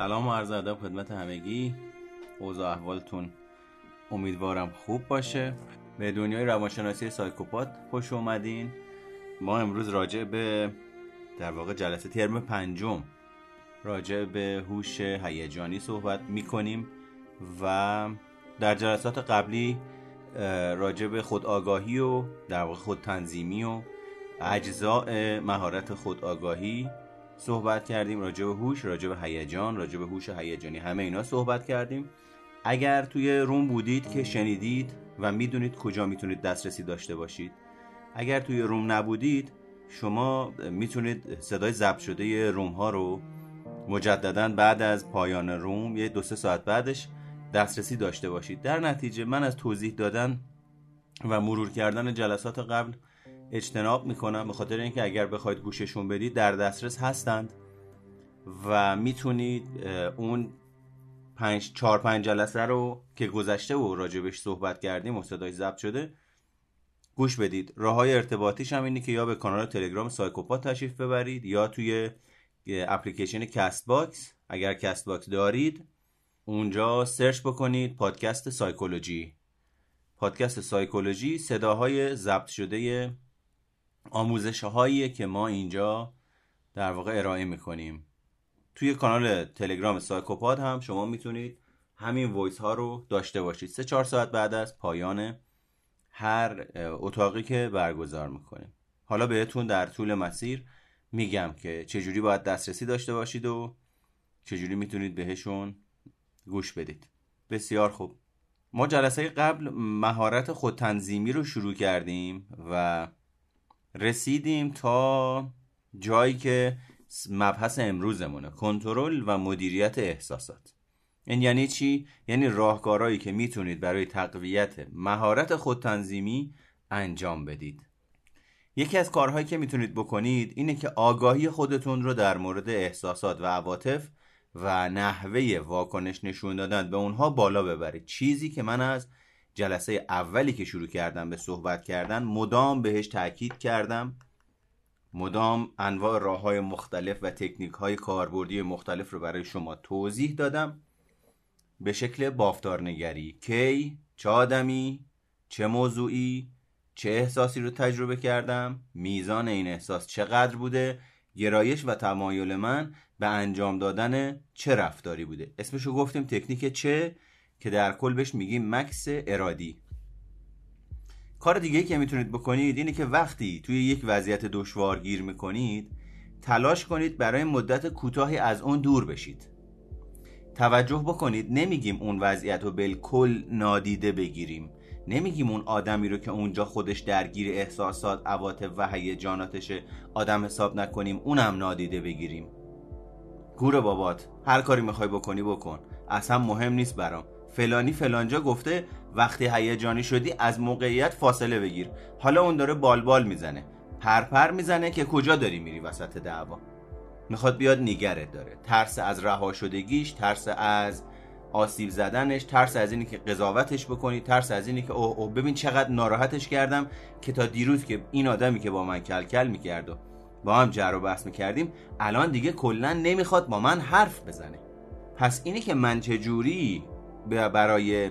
سلام و عرض ادب خدمت همگی. اوضاع احوالتون امیدوارم خوب باشه. به دنیای روانشناسی سایکوپات خوش اومدین. ما امروز راجع به در واقع جلسه ترم پنجم راجع به هوش هیجانی صحبت می‌کنیم و در جلسات قبلی راجع به خودآگاهی و در واقع خود تنظیمی و اجزاء مهارت خودآگاهی صحبت کردیم راجع به هوش راجع به هیجان راجع به هوش هیجانی همه اینا صحبت کردیم. اگر توی روم بودید که شنیدید و می‌دونید کجا می‌تونید دسترسی داشته باشید. اگر توی روم نبودید شما می‌تونید صدای ضبط شده روم ها رو مجددا بعد از پایان روم یه دو سه ساعت بعدش دسترسی داشته باشید. در نتیجه من از توضیح دادن و مرور کردن جلسات قبل اجتناب می‌کنم به خاطر اینکه اگر بخواید گوششون بدید در دسترس هستند و می‌تونید اون پنج چهار پنج جلسه رو که گذشته و راجبش صحبت کردیم و صدای ضبط شده گوش بدید. راه های ارتباطیش هم اینه که یا به کانال تلگرام سایکوپاد تشریف ببرید یا توی اپلیکیشن کست باکس اگر کست باکس دارید اونجا search بکنید پادکست سایکولوژی. پادکست سایکولوژی صداهای ضبط شده آموزش هایی که ما اینجا در واقع ارائه می‌کنیم. توی کانال تلگرام سایکوپاد هم شما می‌تونید همین voice ها رو داشته باشید. سه چهار ساعت بعد از پایان هر اتاقی که برگزار می‌کنیم. حالا بهتون در طول مسیر میگم که چجوری باید دسترسی داشته باشید و چجوری می‌تونید بهشون گوش بدید. بسیار خوب. ما جلسه قبل مهارت خودتنظیمی رو شروع کردیم و رسیدیم تا جایی که مبحث امروزمونه. کنترل و مدیریت احساسات. این یعنی چی؟ یعنی راهکارهایی که می‌تونید برای تقویت مهارت خودتنظیمی انجام بدید. یکی از کارهایی که می‌تونید بکنید اینه که آگاهی خودتون رو در مورد احساسات و عواطف و نحوه واکنش نشون دادن. به اونها بالا ببرید. چیزی که من از جلسه اولی که شروع کردم به صحبت کردن مدام بهش تاکید کردم. مدام انواع راه های مختلف و تکنیک های کاربردی مختلف رو برای شما توضیح دادم. به شکل بافتارنگری کی چه آدمی چه موضوعی چه احساسی رو تجربه کردم میزان این احساس چقدر بوده گرایش و تمایل من به انجام دادن چه رفتاری بوده. اسمشو گفتیم تکنیک چه؟ که در کل بهش میگیم مکس ارادی. کار دیگه که می‌تونید بکنید اینه که وقتی توی یک وضعیت دشوار گیر می‌کنید تلاش کنید برای مدت کوتاهی از اون دور بشید. توجه بکنید نمیگیم اون وضعیت رو بالکل نادیده بگیریم. نمیگیم اون آدمی رو که اونجا خودش درگیر احساسات عواطف و هیجاناتشه آدم حساب نکنیم اونم نادیده بگیریم. گور بابات هر کاری می‌خوای بکنی بکن. اصلا مهم نیست برام. فلانی فلانجا گفته وقتی هیجانی شدی از موقعیت فاصله بگیر. حالا اون داره بالبال می‌زنه. پرپر می‌زنه که کجا داری میری وسط دعوا. می‌خواد بیاد نیگرت داره. ترس از رها شدگیش ترس از آسیب زدنش ترس از اینی که قضاوتش بکنی ترس از اینی که اوه, اوه ببین چقدر ناراحتش کردم که تا دیروز که این آدمی که با من کلکل می‌کرد و با هم جر و بحث می‌کردیم الان دیگه کلا نمی‌خواد با من حرف بزنه. پس اینی که من چجوری برای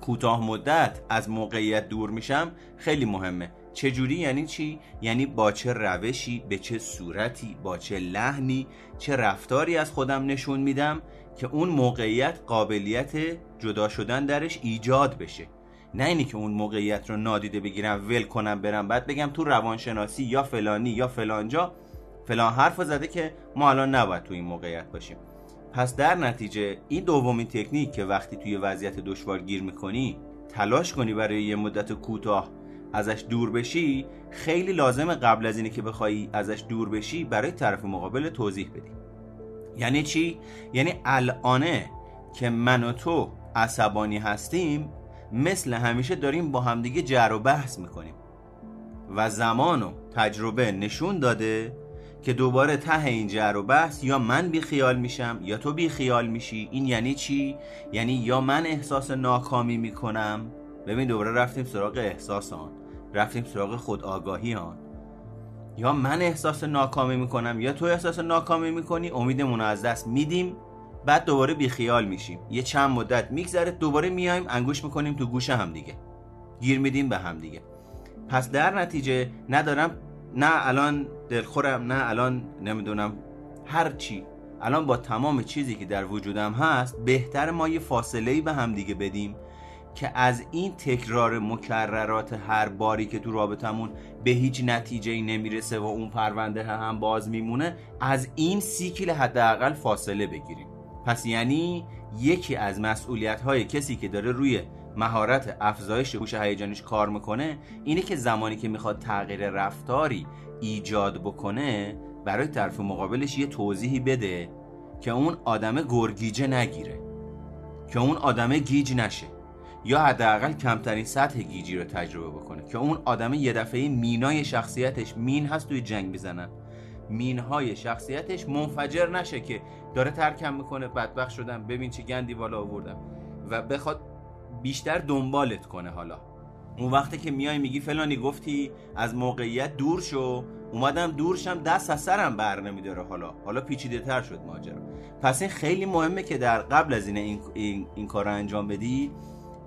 کوتاه مدت از موقعیت دور میشم خیلی مهمه. چجوری؟ یعنی چی؟ یعنی با چه روشی به چه صورتی با چه لحنی چه رفتاری از خودم نشون میدم که اون موقعیت قابلیت جدا شدن درش ایجاد بشه. نه اینی که اون موقعیت رو نادیده بگیرم ول کنم برم بعد بگم تو روانشناسی یا فلانی یا فلانجا فلان حرف زده که ما الان نباید تو این موقعیت باشیم. پس در نتیجه این دومین تکنیک که وقتی توی وضعیت دشوار گیر می‌کنی تلاش کنی برای یه مدت کوتاه ازش دور بشی خیلی لازمه قبل از اینه که بخوای ازش دور بشی برای طرف مقابل توضیح بدی. یعنی چی؟ یعنی الانه که من و تو عصبانی هستیم مثل همیشه داریم با همدیگه جر و بحث می‌کنیم و زمان و تجربه نشون داده که دوباره ته این جر و بحث یا من بی خیال میشم یا تو بی خیال میشی. این یعنی چی؟ یعنی یا من احساس ناکامی می‌کنم؟ ببین دوباره رفتیم سراغ احساس آن. رفتیم سراغ خود آگاهی آن. یا من احساس ناکامی می‌کنم یا تو احساس ناکامی می‌کنی؟ امیدمون از دست میدیم. بعد دوباره بیخیال میشیم. یه چند مدت میگذره دوباره میایم انگوش می‌کنیم تو گوش هم دیگه. گیر میدیم به هم دیگه. پس در نتیجه ندارم نه الان دلخورم نه الان نمی‌دونم هر چی. الان با تمام چیزی که در وجودم هست بهتر ما یه فاصله به هم دیگه بدیم که از این تکرار مکررات هر باری که تو رابطمون به هیچ نتیجه ای نمی‌رسه و اون پرونده هم باز میمونه از این سیکل حداقل فاصله بگیریم. پس یعنی یکی از مسئولیت های کسی که داره روی مهارت افزایش هوش هیجانیش کار می‌کنه اینه که زمانی که می‌خواد تغییر رفتاری ایجاد بکنه برای طرف مقابلش یه توضیحی بده که اون آدم گرگیجه نگیره که اون آدم گیج نشه یا حداقل کمترین سطح گیجی رو تجربه بکنه که اون آدم یه دفعه مینای شخصیتش مین هست توی جنگ می‌زنن. مینهای شخصیتش منفجر نشه که داره ترکم می‌کنه بدبخت شدم ببین چه گندی بالا آوردم و بخواد بیشتر دنبالت کنه حالا. اون وقتی که میای میگی فلانی گفتی از موقعیت دور شو. اومدم دورشم دست از سرم بر نمیداره حالا. حالا پیچیده تر شد ماجرا. پس این خیلی مهمه که در قبل از این این, این, این کار رو انجام بدی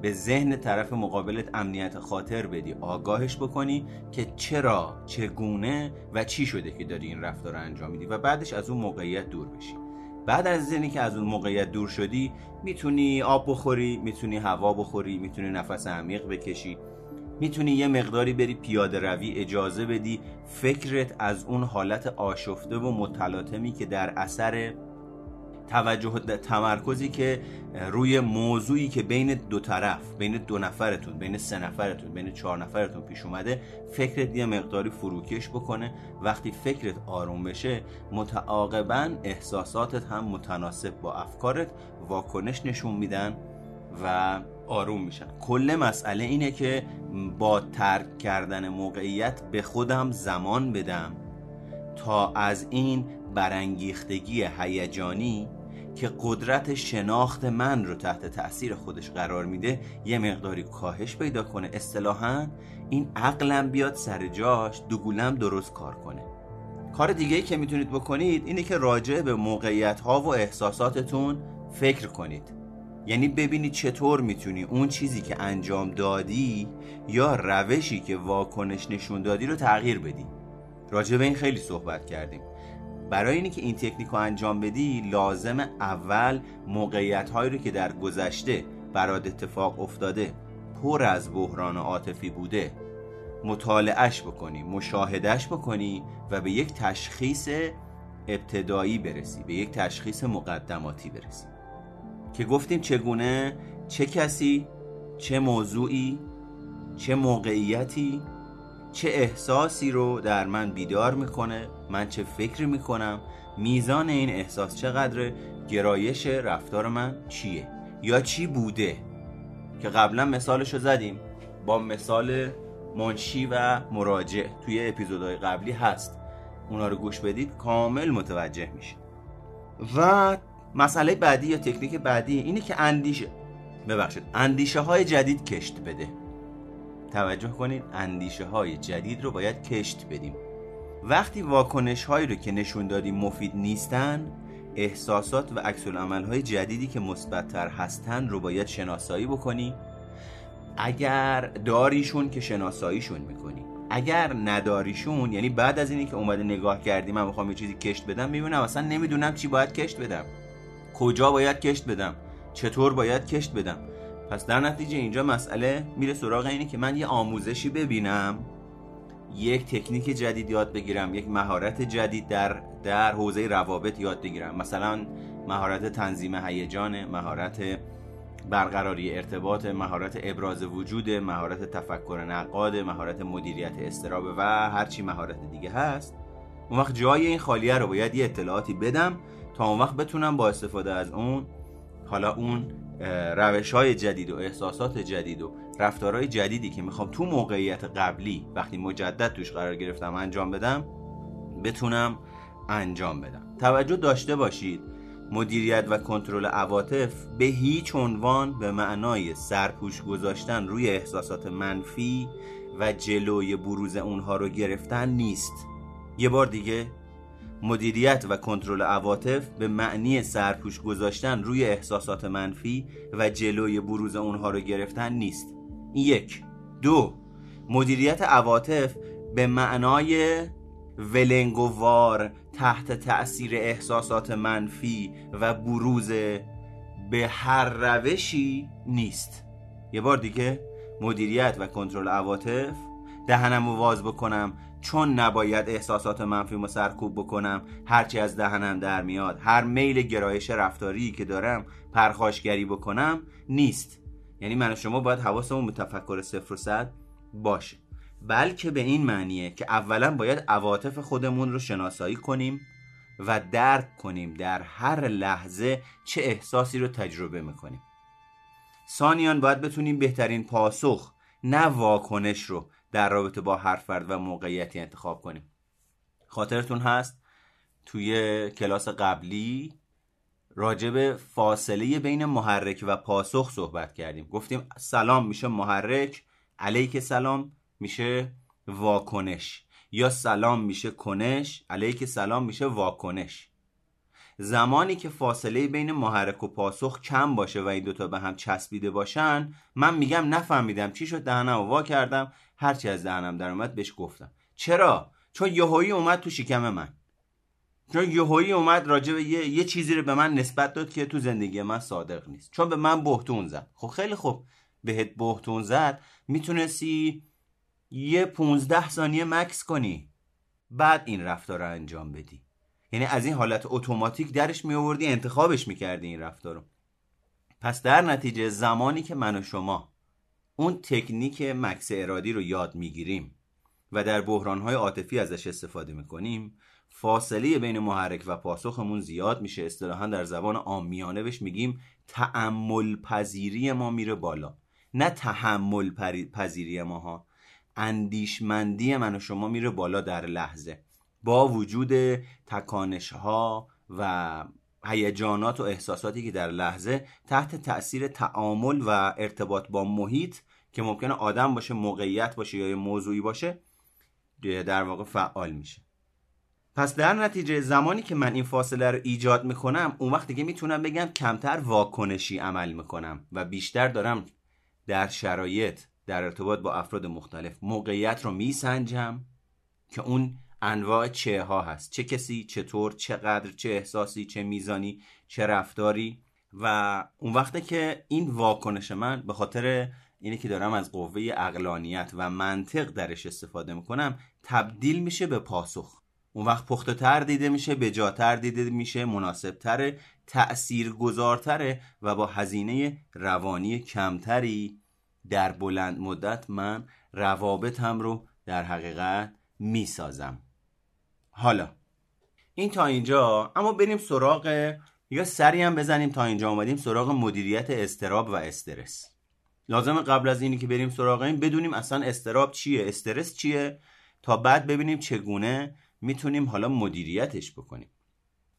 به ذهن طرف مقابلت امنیت خاطر بدی. آگاهش بکنی که چرا چگونه و چی شده که داری این رفتار رو انجام میدی و بعدش از اون موقعیت دور بشی. بعد از اینی که از اون موقعیت دور شدی می‌تونی آب بخوری می‌تونی هوا بخوری می‌تونی نفس عمیق بکشی. می‌تونی یه مقداری بری پیاده روی اجازه بدی فکرت از اون حالت آشفته و متلاطمی که در اثر توجه تمرکزی که روی موضوعی که بین دو طرف بین دو نفرتون بین سه نفرتون بین چهار نفرتون پیش اومده فکرت یه مقداری فروکش بکنه. وقتی فکرت آروم بشه متعاقبا احساساتت هم متناسب با افکارت واکنش نشون میدن و آروم میشن کل مسئله اینه که با ترک کردن موقعیت به خودم زمان بدم تا از این برانگیختگی هیجانی که قدرت شناخت من رو تحت تاثیر خودش قرار میده یه مقداری کاهش پیدا کنه. اصطلاحا این عقلم بیاد سر جاش دوگولم درست کار کنه. کار دیگه ای که می‌تونید بکنید اینه که راجع به موقعیت ها و احساساتتون فکر کنید. یعنی ببینید چطور می‌تونی اون چیزی که انجام دادی یا روشی که واکنش نشون دادی رو تغییر بدی. راجع به این خیلی صحبت کردیم. برای اینکه این تکنیک رو انجام بدی لازم اول موقعیت هایی رو که در گذشته برات اتفاق افتاده پر از بحران عاطفی بوده مطالعهش بکنی مشاهدهش بکنی و به یک تشخیص ابتدایی برسی به یک تشخیص مقدماتی برسی. که گفتیم چگونه چه کسی چه موضوعی چه موقعیتی چه احساسی رو در من بیدار می‌کنه من چه فکری می‌کنم میزان این احساس چقدر گرایش رفتار من چیه؟ یا چی بوده؟ که قبلا مثالش رو زدیم. با مثال منشی و مراجع توی اپیزودهای قبلی هست. اونا رو گوش بدید کامل متوجه میشه. و مسئله بعدی یا تکنیک بعدی اینه که اندیشه ببخشید اندیشه های جدید کشت بده. توجه کنید اندیشه های جدید رو باید کشت بدیم. وقتی واکنش هایی رو که نشون دادیم مفید نیستن احساسات و عکس های جدیدی که مثبتتر هستن رو باید شناسایی بکنی. اگر داریشون که شناساییشون می‌کنی. اگر نداریشون یعنی بعد از اینی که اومده نگاه کردی من می‌خوام یه چیزی کشت بدم می‌بینم اصلا نمی‌دونم چی باید کشت بدم. کجا باید کشت بدم؟ چطور باید کشت بدم؟ پس در نتیجه اینجا مسئله میره سراغ اینه که من یه آموزشی ببینم. یک تکنیک جدید یاد بگیرم یک مهارت جدید در در حوزه روابط یاد بگیرم. مثلا مهارت تنظیم هیجان مهارت برقراری ارتباط مهارت ابراز وجود مهارت تفکر نقاد مهارت مدیریت استراب و هرچی مهارت دیگه هست. اون وقت جای این خالیه رو باید یه اطلاعاتی بدم تا اون وقت بتونم با استفاده از اون حالا اون روش های جدید و احساسات جدید و رفتارهای جدیدی که می‌خوام تو موقعیت قبلی وقتی مجدد توش قرار گرفتم انجام بدم بتونم انجام بدم. توجه داشته باشید مدیریت و کنترل عواطف به هیچ عنوان به معنای سرپوش گذاشتن روی احساسات منفی و جلوی بروز اونها رو گرفتن نیست. یه بار دیگه مدیریت و کنترل عواطف به معنی سرپوش گذاشتن روی احساسات منفی و جلوی بروز اونها رو گرفتن نیست. یک. دو. مدیریت عواطف به معنای ولنگووار تحت تأثیر احساسات منفی و بروز به هر روشی نیست. یه بار دیگه مدیریت و کنترل عواطف دهنم رو واز بکنم چون نباید احساسات منفی رو سرکوب بکنم هرچی از دهنم در میاد هر میل گرایش رفتاری که دارم پرخاشگری بکنم نیست. یعنی من و شما باید حواسمون به تفکر صفر و صد باشه. بلکه به این معنیه که اولا باید عواطف خودمون رو شناسایی کنیم و درک کنیم در هر لحظه چه احساسی رو تجربه می‌کنیم. ثانیان باید بتونیم بهترین پاسخ نه واکنش رو در رابطه با هر فرد و موقعیتی انتخاب کنیم. خاطرتون هست توی کلاس قبلی راجب فاصله بین محرک و پاسخ صحبت کردیم. گفتیم سلام میشه محرک علیک سلام میشه واکنش. یا سلام میشه کنش علیک سلام میشه واکنش. زمانی که فاصله بین محرک و پاسخ کم باشه و این دوتا به هم چسبیده باشن من میگم نفهمیدم چی شد دهنم وا کردم. هرچی از دهنم در اومد بهش گفتم. چرا؟ چون یهویی اومد تو شکم من. چون یهویی اومد راجع به یه،, یه چیزی رو به من نسبت داد که تو زندگی من صادق نیست. چون به من بهتون زد. خب خیلی خوب. بهت بهتون زد. می‌تونستی یه 15 ثانیه مکس کنی. بعد این رفتار رو انجام بدی. یعنی از این حالت اتوماتیک درش می آوردی انتخابش می‌کردی این رفتار رو. پس در نتیجه زمانی که من و شما اون تکنیک مکس ارادی رو یاد می‌گیریم و در بحرانهای عاطفی ازش استفاده می‌کنیم. فاصله بین محرک و پاسخمون زیاد میشه. اصطلاحا در زبان آمیانه بهش میگیم تعمل پذیری ما میره بالا. نه تحمل پذیری ماها. اندیشمندی من و شما میره بالا در لحظه. با وجود تکانش ها و هیجانات و احساساتی که در لحظه تحت تاثیر تعامل و ارتباط با محیط که ممکنه آدم باشه موقعیت باشه یا موضوعی باشه در واقع فعال میشه. پس در نتیجه زمانی که من این فاصله رو ایجاد می‌کنم اون وقت دیگه می‌تونم بگم کمتر واکنشی عمل می‌کنم و بیشتر دارم در شرایط در ارتباط با افراد مختلف موقعیت رو میسنجم که اون انواع چه ها هست. چه کسی چطور چقدر چه احساسی چه میزانی چه رفتاری. و اون وقته که این واکنش من به خاطر اینه که دارم از قوه اقلانیت و منطق درش استفاده می‌کنم تبدیل میشه به پاسخ. اون وقت پخته تر دیده میشه به جاتر دیده میشه مناسب تره تأثیر گذارتره و با هزینه روانی کمتری در بلند مدت من روابطم رو در حقیقت می‌سازم. حالا. این تا اینجا اما بریم سراغ یا سری هم بزنیم تا اینجا اومدیم سراغ مدیریت استراب و استرس. لازم قبل از اینی که بریم سراغ این بدونیم اصلا استراب چیه استرس چیه؟ تا بعد ببینیم چگونه می‌تونیم حالا مدیریتش بکنیم.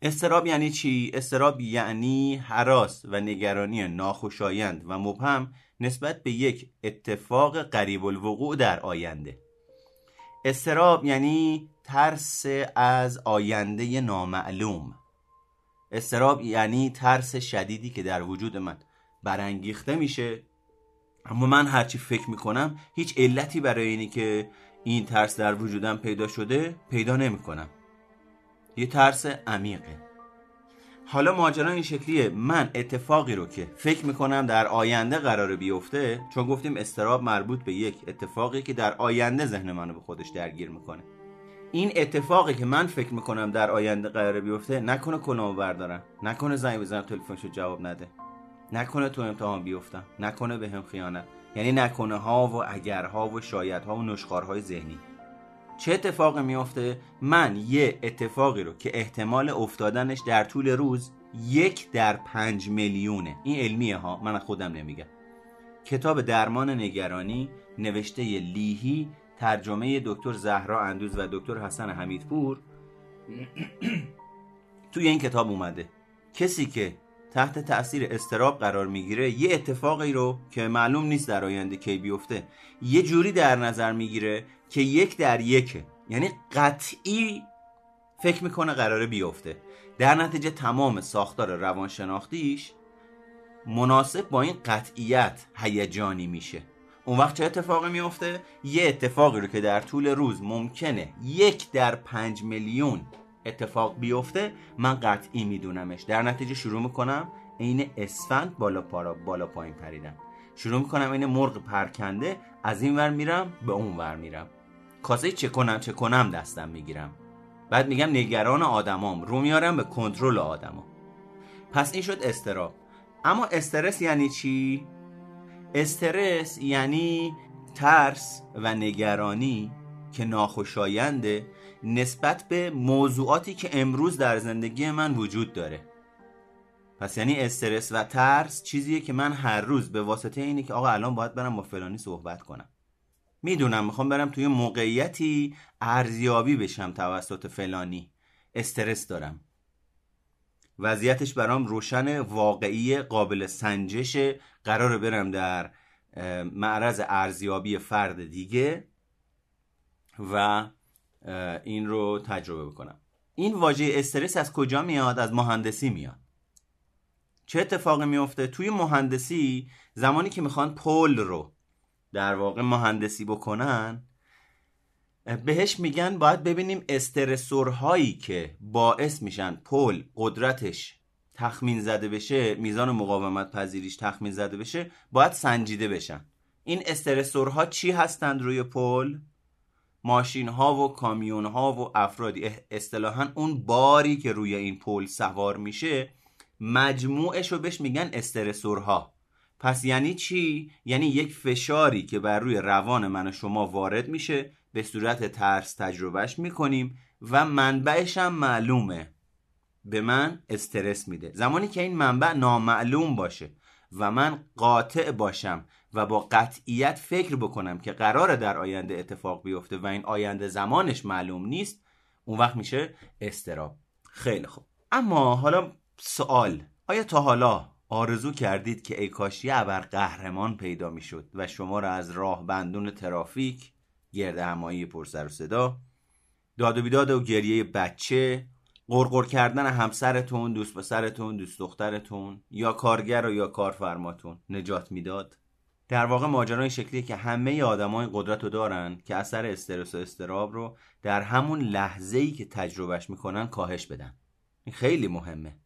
استراب یعنی چی؟ استراب یعنی حراس و نگرانی ناخوشایند و مبهم نسبت به یک اتفاق قریب الوقوع در آینده. استراب یعنی ترس از آینده نامعلوم. استراب یعنی ترس شدیدی که در وجود من برانگیخته میشه. اما من هرچی فکر می‌کنم هیچ علتی برای اینی که این ترس در وجودم پیدا شده پیدا نمی‌کنم. یه ترس عمیقه. حالا ماجرا این شکلیه. من اتفاقی رو که فکر می‌کنم در آینده قرار بیفته چون گفتیم استراب مربوط به یک اتفاقی که در آینده ذهن منو به خودش درگیر می‌کنه. این اتفاقی که من فکر می‌کنم در آینده قرار بیفته نکنه کلامو بردارم نکنه زنگ بزنم تلفنشو جواب نده. نکنه تو امتحان بیفتم نکنه به هم خیانت. یعنی نکنه ها و اگرها و شایدها و نشخارهای ذهنی. چه اتفاقی میفته من یه اتفاقی رو که احتمال افتادنش در طول روز یک در پنج میلیونه. این علمیه ها من خودم نمیگم. کتاب درمان نگرانی نوشته لیهی ترجمه دکتر زهرا اندوز و دکتر حسن حمیدپور توی این کتاب اومده. کسی که تحت تاثیر استراب قرار می‌گیره یه اتفاقی رو که معلوم نیست در آینده کی بیفته یه جوری در نظر می‌گیره که یک در یکه. یعنی قطعی فکر می‌کنه قراره بیفته. در نتیجه تمام ساختار روانشناختیش مناسب با این قطعیت هیجانی میشه. اون وقت چه اتفاقی میفته؟ یه اتفاقی رو که در طول روز ممکنه یک در پنج میلیون اتفاق بیفته من قطعی میدونمش. در نتیجه شروع می‌کنم عین اسفند بالا پارا بالا پایین پریدن. شروع می‌کنم این مرغ پرکنده از این ور میرم به اون ور میرم. کاسه چه کنم چه کنم دستم می‌گیرم. بعد میگم نگران آدمام رو میارم به کنترل آدما. پس این شد استراب. اما استرس یعنی چی؟ استرس یعنی ترس و نگرانی که ناخوشاینده نسبت به موضوعاتی که امروز در زندگی من وجود داره. پس یعنی استرس و ترس چیزیه که من هر روز به واسطه اینه که آقا الان باید برم با فلانی صحبت کنم. می‌دونم می‌خوام برم توی موقعیتی ارزیابی بشم توسط فلانی. استرس دارم. وضعیتش برام روشن واقعی قابل سنجش قرار برم در معرض ارزیابی فرد دیگه و این رو تجربه بکنم. این واژه استرس از کجا میاد؟ از مهندسی میاد. چه اتفاقی میفته؟ توی مهندسی زمانی که می‌خوان پل رو در واقع مهندسی بکنن بهش میگن باید ببینیم استرسورهایی که باعث میشن پل قدرتش تخمین زده بشه میزان مقاومت پذیریش تخمین زده بشه باید سنجیده بشن. این استرسورها چی هستند روی پل؟ ماشین ها و کامیون ها و افرادی. اصطلاحا اون باری که روی این پل سوار میشه مجموعش رو بهش میگن استرسورها. پس یعنی چی؟ یعنی یک فشاری که بر روی روان من و شما وارد میشه به صورت ترس تجربهش می‌کنیم و منبعش هم معلومه. به من استرس میده. زمانی که این منبع نامعلوم باشه و من قاطع باشم و با قطعیت فکر بکنم که قرار در آینده اتفاق بیفته و این آینده زمانش معلوم نیست اون وقت میشه استراب. خیلی خوب. اما حالا سوال آیا تا حالا آرزو کردید که ای کاشی ابر قهرمان پیدا می‌شد و شما را از راه بندون ترافیک گرد همایی پرسر و صدا. داد و بیداد و گریه بچه. قرقر کردن همسرتون دوست پسرتون دوست دخترتون یا کارگر و یا کارفرماتون نجات می‌داد. در واقع ماجرا این شکلیه که همه آدمای قدرت رو دارن که اثر استرس و استراب رو در همون لحظه ای که تجربهش می‌کنن کاهش بدن. این خیلی مهمه.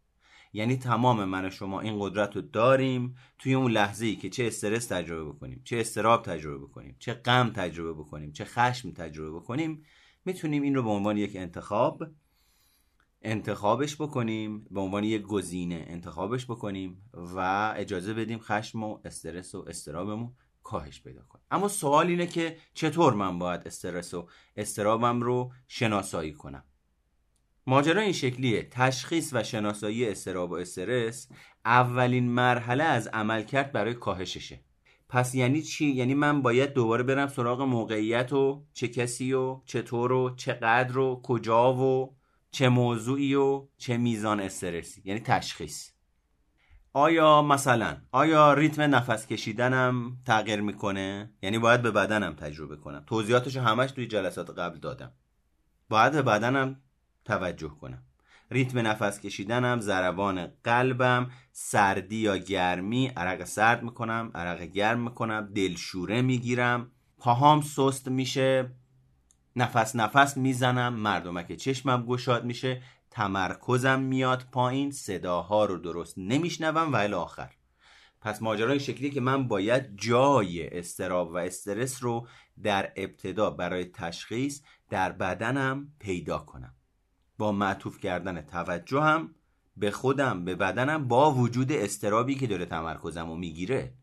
یعنی تمام من و شما این قدرت رو داریم توی اون لحظه ای که چه استرس تجربه بکنیم چه استراب تجربه بکنیم چه غم تجربه بکنیم چه خشم تجربه بکنیم می‌تونیم این رو به عنوان یک انتخاب انتخابش بکنیم به عنوان یک گزینه انتخابش بکنیم و اجازه بدیم خشم و استرس و استرابمون کاهش پیدا کنیم اما سوال اینه که چطور من باید استرس و استرابم رو شناسایی کنم؟ ماجرا این شکلیه. تشخیص و شناسایی استراب و استرس اولین مرحله از عملکرد برای کاهششه. پس یعنی چی؟ یعنی من باید دوباره برم سراغ موقعیت و چه کسی و چطور و چقدر و کجا و چه موضوعی و چه میزان استرسی. یعنی تشخیص. آیا مثلا آیا ریتم نفس کشیدنم تغییر می‌کنه؟ یعنی باید به بدنم تجربه کنم. توضیحاتش همش توی جلسات قبل دادم. باید به بدنم توجه کنم. ریتم نفس کشیدنم ضربان قلبم سردی یا گرمی عرق سرد می‌کنم عرق گرم می‌کنم دلشوره می‌گیرم. پاهام سست میشه نفس نفس می‌زنم مردمک چشمم گشاد میشه تمرکزم میاد پایین صداها رو درست نمیشنوم و آخر. پس ماجرای شکلی که من باید جای استراب و استرس رو در ابتدا برای تشخیص در بدنم پیدا کنم. با معطوف کردن توجهم به خودم به بدنم با وجود استرابی که داره تمرکزم رو می‌گیره.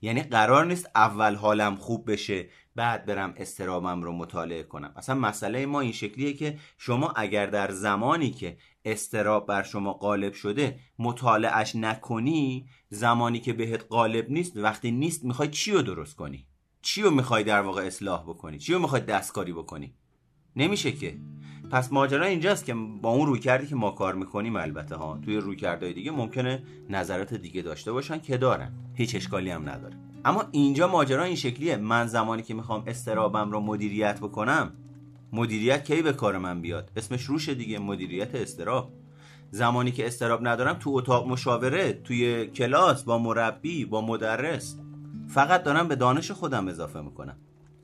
یعنی قرار نیست اول حالم خوب بشه بعد برم استرابم رو مطالعه کنم. اصلا مسئله ما این شکلیه که شما اگر در زمانی که استراب بر شما غالب شده مطالعهش نکنی زمانی که بهت غالب نیست وقتی نیست می‌خوای چی رو درست کنی؟ چی رو می‌خوای در واقع اصلاح بکنی؟ چی رو می‌خوای دستکاری بکنی؟ نمیشه که. پس ماجرا اینجاست که با اون روی کردی که ما کار می‌کنیم البته ها. توی روی کردهای دیگه ممکنه نظرات دیگه داشته باشن که دارن. هیچ اشکالی هم نداره. اما اینجا ماجرا این شکلیه. من زمانی که می‌خوام استرابم رو مدیریت بکنم مدیریت کی به کار من بیاد؟ اسمش روش دیگه مدیریت استراب. زمانی که استراب ندارم تو اتاق مشاوره توی کلاس با مربی با مدرس. فقط دارم به دانش خودم اضافه می‌کنم.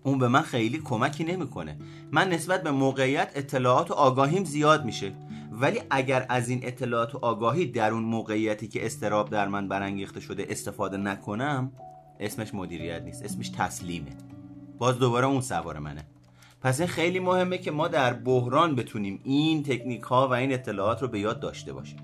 اون به من خیلی کمکی نمی‌کنه. من نسبت به موقعیت اطلاعات و آگاهیم زیاد میشه. ولی اگر از این اطلاعات و آگاهی در اون موقعیتی که استراب در من برانگیخته شده استفاده نکنم اسمش مدیریت نیست اسمش تسلیمه. باز دوباره اون سوار منه. پس این خیلی مهمه که ما در بحران بتونیم این تکنیک ها و این اطلاعات رو به یاد داشته باشیم.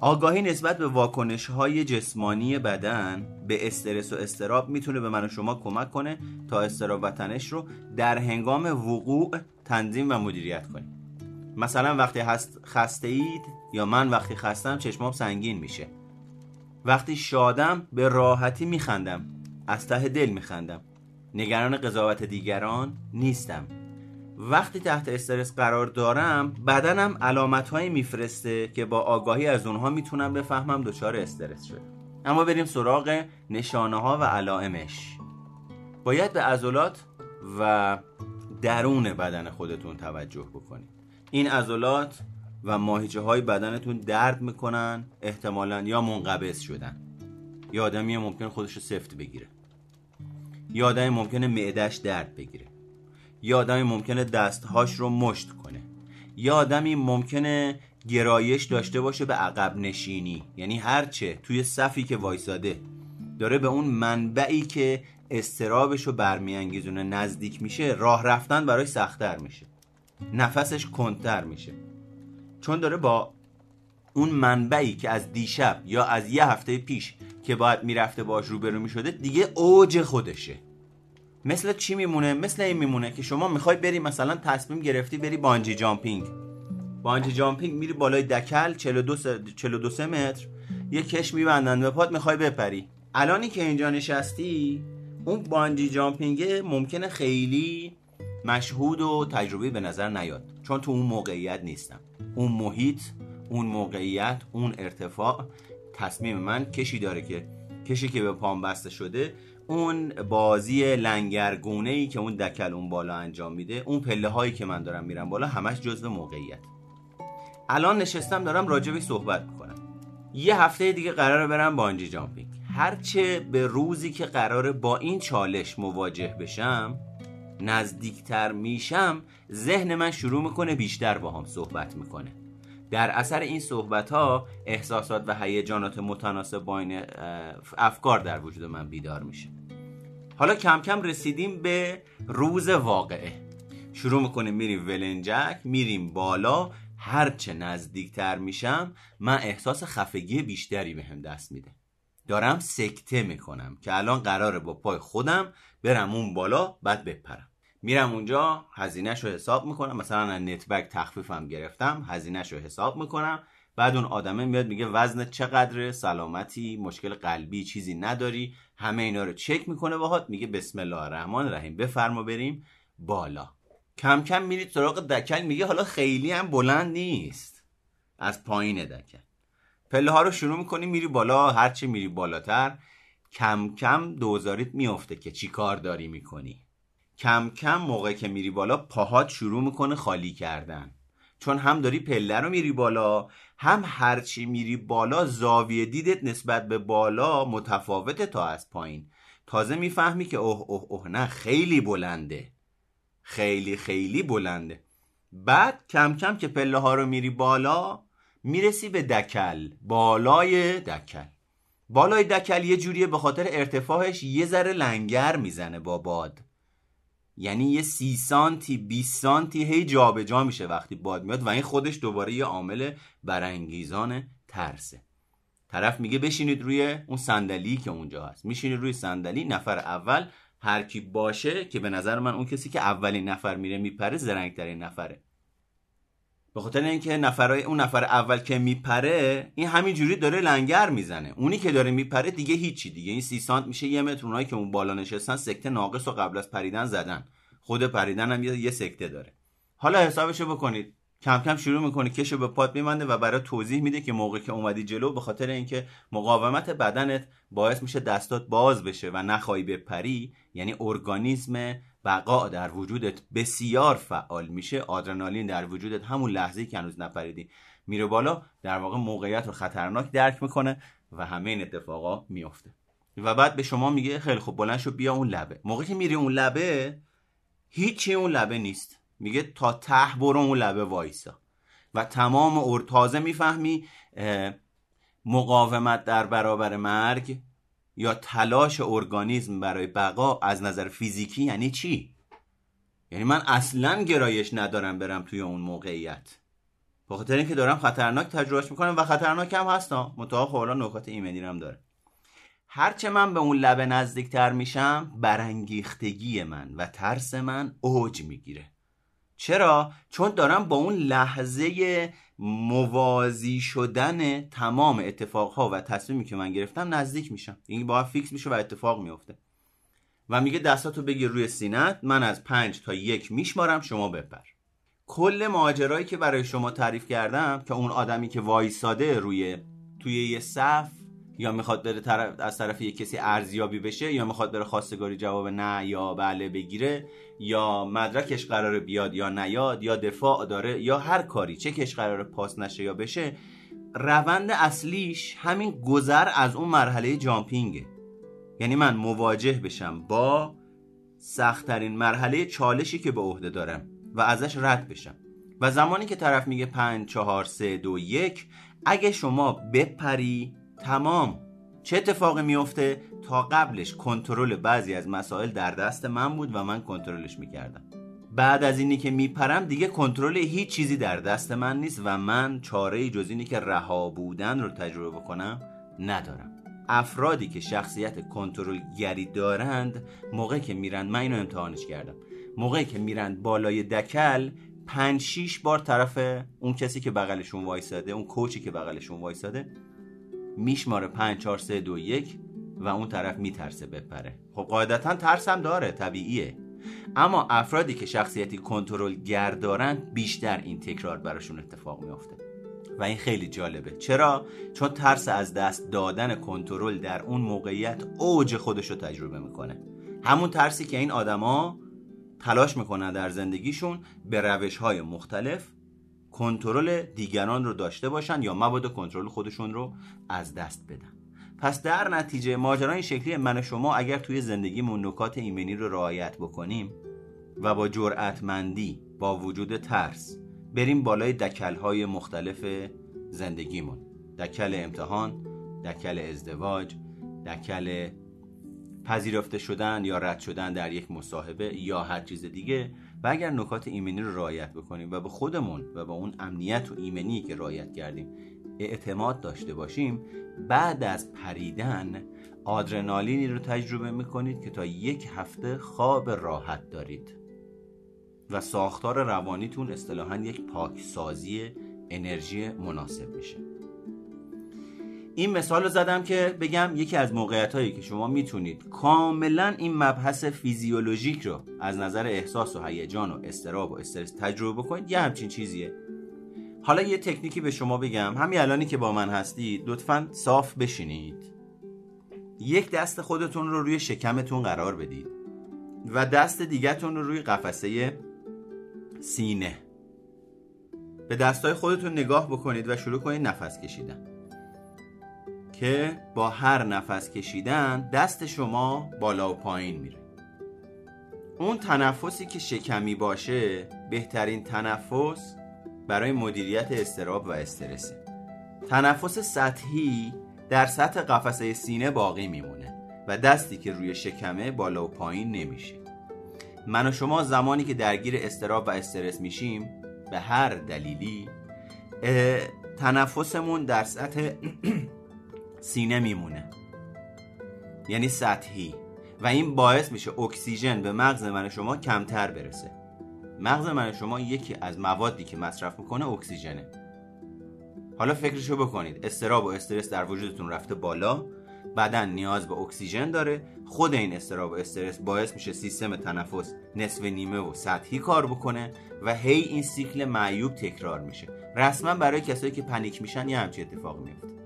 آگاهی نسبت به واکنش های جسمانی بدن به استرس و استراب می‌تونه به من و شما کمک کنه تا استراب و تنش رو در هنگام وقوع تنظیم و مدیریت کنیم. مثلا وقتی هست خسته اید یا من وقتی خستم چشمام سنگین میشه. وقتی شادم به راحتی میخندم از ته دل میخندم. نگران قضاوت دیگران نیستم. وقتی تحت استرس قرار دارم بدنم علامت هایی میفرسته که با آگاهی از اونها می‌تونم بفهمم دچار استرس شده اما بریم سراغ نشانه ها و علائمش. باید به عضلات و درون بدن خودتون توجه بکنید. این عضلات و ماهیچه های بدنتون درد می‌کنن احتمالا یا منقبض شدن. یا آدمی ممکن خودش رو سفت بگیره. یا آدمی ممکنه معدش درد بگیره. یا آدمی ممکنه دستهاش رو مشت کنه. یا آدمی ممکنه گرایش داشته باشه به عقب نشینی. یعنی هرچه توی صفی که وایساده داره به اون منبعی که استرابش رو برمیانگیزونه نزدیک میشه راه رفتن برای سختتر میشه. نفسش کندتر میشه. چون داره با اون منبعی که از دیشب یا از یه هفته پیش که باید می‌رفته باش روبرو می‌شده دیگه اوج خودشه. مثل چی میمونه؟ مثل این میمونه که شما می‌خوای بری مثلا تصمیم گرفتی بری بانجی جامپینگ. بانجی جامپینگ میری بالای دکل 42 42 متر یه کش میبندن به پات می‌خوای بپری. الانی که اینجا نشستی اون بانجی جامپینگ ممکنه خیلی مشهود و تجربه به نظر نیاد. چون تو اون موقعیت نیستم اون محیط اون موقعیت اون ارتفاع تصمیم من کشی داره که کشی که به پام بسته شده اون بازی لنگرگونه ای که اون دکل اون بالا انجام میده اون پله هایی که من دارم میرم بالا همش جزو موقعیت. الان نشستم دارم راجبی صحبت می‌کنم. یه هفته دیگه قراره برم بانجی جامپینگ. هرچه به روزی که قراره با این چالش مواجه بشم نزدیکتر میشم ذهن من شروع می‌کنه بیشتر با هم صحبت می‌کنه. در اثر این صحبت ها احساسات و هیجانات متناسب با این افکار در وجود من بیدار میشه. حالا کم کم رسیدیم به روز واقعه. شروع می‌کنیم میریم ولنجک میریم بالا. هرچه نزدیکتر میشم من احساس خفگی بیشتری بهم هم دست میده. دارم سکته می‌کنم که الان قراره با پای خودم برم اون بالا بعد بپرم. میرم اونجا هزینهش رو حساب می‌کنم. مثلا از نتبک تخفیفم گرفتم هزینهش رو حساب می‌کنم. بعد اون آدمه میاد میگه وزن چقدر سلامتی مشکل قلبی چیزی نداری. همه اینا رو چک می‌کنه باهات میگه بسم الله الرحمن الرحیم. بفرما بریم بالا. کم کم میرید سراغ دکل میگه حالا خیلی هم بلند نیست. از پایین دکل پله ها رو شروع می‌کنی میری بالا هرچی میری بالاتر. کم کم دوزاریت میفته که چی کار داری می‌کنی. کم کم موقع که میری بالا پاهات شروع می‌کنه خالی کردن. چون هم داری پله رو میری بالا هم هرچی میری بالا زاویه دیدت نسبت به بالا متفاوته تا از پایین. تازه می‌فهمی که اوه اوه اوه نه خیلی بلنده. خیلی خیلی بلنده. بعد کم کم که پله ها رو میری بالا می‌رسی به دکل. بالای دکل. بالای دکل یه جوریه به خاطر ارتفاعش یه ذره لنگر می‌زنه با باد. یعنی یه سی سانتی 20 سانتی هی جابجا جا میشه وقتی باد میاد و این خودش دوباره یه عامل برانگیزان ترسه. طرف میگه بشینید روی اون صندلی که اونجا هست. میشینید روی صندلی نفر اول هر کی باشه که به نظر من اون کسی که اولین نفر میره میپره زرنگترین نفره. به خاطر اینکه نفرای اون نفر اول که میپره این همین جوری داره لنگر می‌زنه. اونی که داره میپره دیگه هیچی دیگه. این سی سانت میشه یه متر. اونایی که اون بالا نشستن سکته ناقص و قبل از پریدن زدن. خود پریدن هم یه سکته داره. حالا حسابشو بکنید. کم کم شروع می‌کنه کشو به پات میمنده و برای توضیح میده که موقع که اومدی جلو به خاطر اینکه مقاومت بدنت باعث میشه دستات باز بشه و نخواهی بپری یعنی ارگانیسم بقا در وجودت بسیار فعال میشه. آدرنالین در وجودت همون لحظه که هنوز نپریدی میره بالا در واقع موقعیت رو خطرناک درک می‌کنه و همه این اتفاقا میفته و بعد به شما میگه خیلی خوب بلند شو بیا اون لبه. موقعی که میری اون لبه هیچی اون لبه نیست. میگه تا ته برو اون لبه وایسا. و تمام اور تازه می‌فهمی مقاومت در برابر مرگ یا تلاش ارگانیزم برای بقا از نظر فیزیکی یعنی چی؟ یعنی من اصلا گرایش ندارم برم توی اون موقعیت. بخاطر اینکه دارم خطرناک تجربهش می‌کنم و خطرناک هم هستم متأ خب نکات ایمنی هم داره. هرچه من به اون لبه نزدیکتر میشم برانگیختگی من و ترس من اوج می‌گیره. چرا؟ چون دارم با اون لحظه موازی شدن تمام اتفاقها و تصمیمی که من گرفتم نزدیک میشم. این با فیکس میشه و اتفاق میفته و میگه دستاتو بگیر روی سینت من از پنج تا یک میشمارم شما بپر. کل ماجرایی که برای شما تعریف کردم که اون آدمی که وایساده روی توی یه صف یا می‌خواد بره طرف از طرف یک کسی ارزیابی بشه یا می‌خواد بره خواستگاری جواب نه یا بله بگیره یا مدرکش قرار بیاد یا نیاد یا دفاع داره یا هر کاری چه کش قرار پاس نشه یا بشه. روند اصلیش همین گذر از اون مرحله جامپینگه. یعنی من مواجه بشم با سختترین مرحله چالشی که به عهده دارم و ازش رد بشم. و زمانی که طرف میگه 5 4 3 2 1 اگه شما بپری تمام. چه اتفاقی میفته تا قبلش کنترل بعضی از مسائل در دست من بود و من کنترلش می‌کردم. بعد از اینی که میپرم دیگه کنترل هیچ چیزی در دست من نیست و من چاره جز اینی که رها بودن رو تجربه بکنم ندارم. افرادی که شخصیت کنترل گری دارند موقعی که میرند من اینو امتحانش کردم. موقعی که میرند بالای دکل پنج شیش بار طرف اون کسی که بغلشون وایساده اون کوچی که بغلشون وایساده میشماره 5 4 3 2 1 و اون طرف میترسه بپره. خب قاعدتا ترس هم داره طبیعیه. اما افرادی که شخصیتی کنترل گر دارن بیشتر این تکرار براشون اتفاق میافته. و این خیلی جالبه. چرا؟ چون ترس از دست دادن کنترل در اون موقعیت اوج خودش رو تجربه می‌کنه. همون ترسی که این آدما تلاش می‌کنن در زندگیشون به روش های مختلف کنترل دیگران رو داشته باشن یا مبادا کنترل خودشون رو از دست بدن. پس در نتیجه ماجرا این شکلی من و شما اگر توی زندگیمون نکات ایمنی رو رعایت بکنیم و با جرأتمندی با وجود ترس بریم بالای دکلهای مختلف زندگیمون. دکل امتحان دکل ازدواج دکل پذیرفته شدن یا رد شدن در یک مصاحبه یا هر چیز دیگه. و اگر نکات ایمنی رو رعایت بکنیم و به خودمون و به اون امنیت و ایمنی که رعایت کردیم اعتماد داشته باشیم بعد از پریدن آدرنالینی رو تجربه می‌کنید که تا یک هفته خواب راحت دارید و ساختار روانیتون اصطلاحا یک پاکسازی انرژی مناسب میشه. این مثال رو زدم که بگم یکی از موقعیت هایی که شما می‌تونید کاملا این مبحث فیزیولوژیک رو از نظر احساس و هیجان و استراب و استرس تجربه بکنید یه همچین چیزیه. حالا یه تکنیکی به شما بگم. همین الانی که با من هستید لطفا صاف بشینید. یک دست خودتون رو روی شکمتون قرار بدید و دست دیگهتون رو روی قفسه سینه. به دستای خودتون نگاه بکنید و شروع کنید نفس کشیدن. که با هر نفس کشیدن دست شما بالا و پایین میره. اون تنفسی که شکمی باشه بهترین تنفس برای مدیریت استراب و استرسه. تنفس سطحی در سطح قفسه سینه باقی میمونه و دستی که روی شکمه بالا و پایین نمیشه. من و شما زمانی که درگیر استراب و استرس میشیم به هر دلیلی تنفسمون در سطح سینه میمونه. یعنی سطحی. و این باعث میشه اکسیژن به مغز من شما کمتر برسه. مغز من شما یکی از موادی که مصرف می‌کنه اکسیژنه. حالا فکرشو بکنید. استراب و استرس در وجودتون رفته بالا. بدن نیاز به اکسیژن داره. خود این استراب و استرس باعث میشه سیستم تنفس نصف نیمه و سطحی کار بکنه و هی این سیکل معیوب تکرار میشه. رسما برای کسایی که پنیک میشن یه همچین اتفاق میفته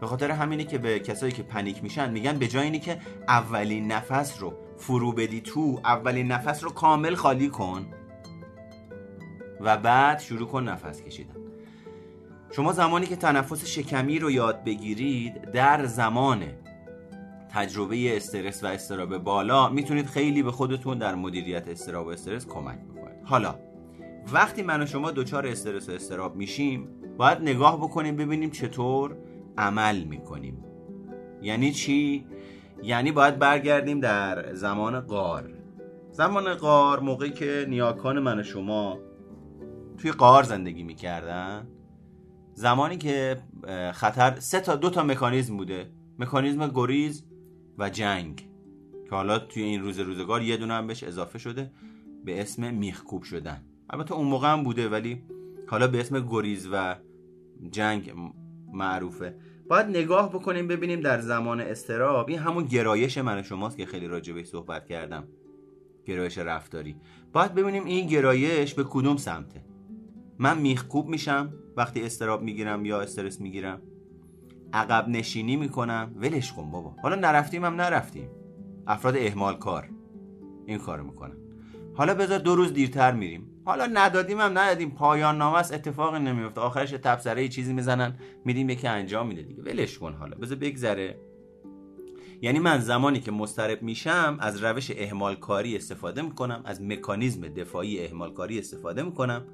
به خاطر همینه که به کسایی که پنیک میشن میگن به جای اینی که اولین نفس رو فرو بدی تو اولین نفس رو کامل خالی کن. و بعد شروع کن نفس کشیدن. شما زمانی که تنفس شکمی رو یاد بگیرید در زمان تجربه استرس و استراب بالا می‌تونید خیلی به خودتون در مدیریت استراب و استرس کمک بکنید. حالا وقتی من و شما دچار استرس و استراب میشیم باید نگاه بکنیم ببینیم چطور عمل می‌کنیم. یعنی چی؟ یعنی باید برگردیم در زمان قار زمان قار موقعی که نیاکان من شما توی قار زندگی می‌کردن زمانی که خطر سه تا دو تا مکانیزم بوده. مکانیزم گریز و جنگ. که حالا توی این روز روزگار یه دونه هم بهش اضافه شده به اسم میخکوب شدن. البته اون موقع هم بوده ولی حالا به اسم گریز و جنگ معروفه. باید نگاه بکنیم ببینیم در زمان استراب این همون گرایش من شماست که خیلی راجع صحبت کردم. گرایش رفتاری. باید ببینیم این گرایش به کدوم سمته. من میخکوب میشم وقتی استراب می‌گیرم یا استرس می‌گیرم. عقب نشینی می‌کنم. ولش کن بابا. حالا نرفتیم هم نرفتیم. افراد اهمال کار. این کارو می‌کنن حالا بذار دو روز دیرتر میریم. حالا ندادیم هم ندادیم. پایان نامه است اتفاقی نمیفته. آخرش تبصره چیزی می‌زنن. میدیم یکی انجام میده دیگه. ولش کن حالا. بذار بگذره. یعنی من زمانی که مسترب میشم از روش اهمال کاری استفاده می‌کنم از مکانیزم دفاعی اهمال کاری استفاده می‌کنم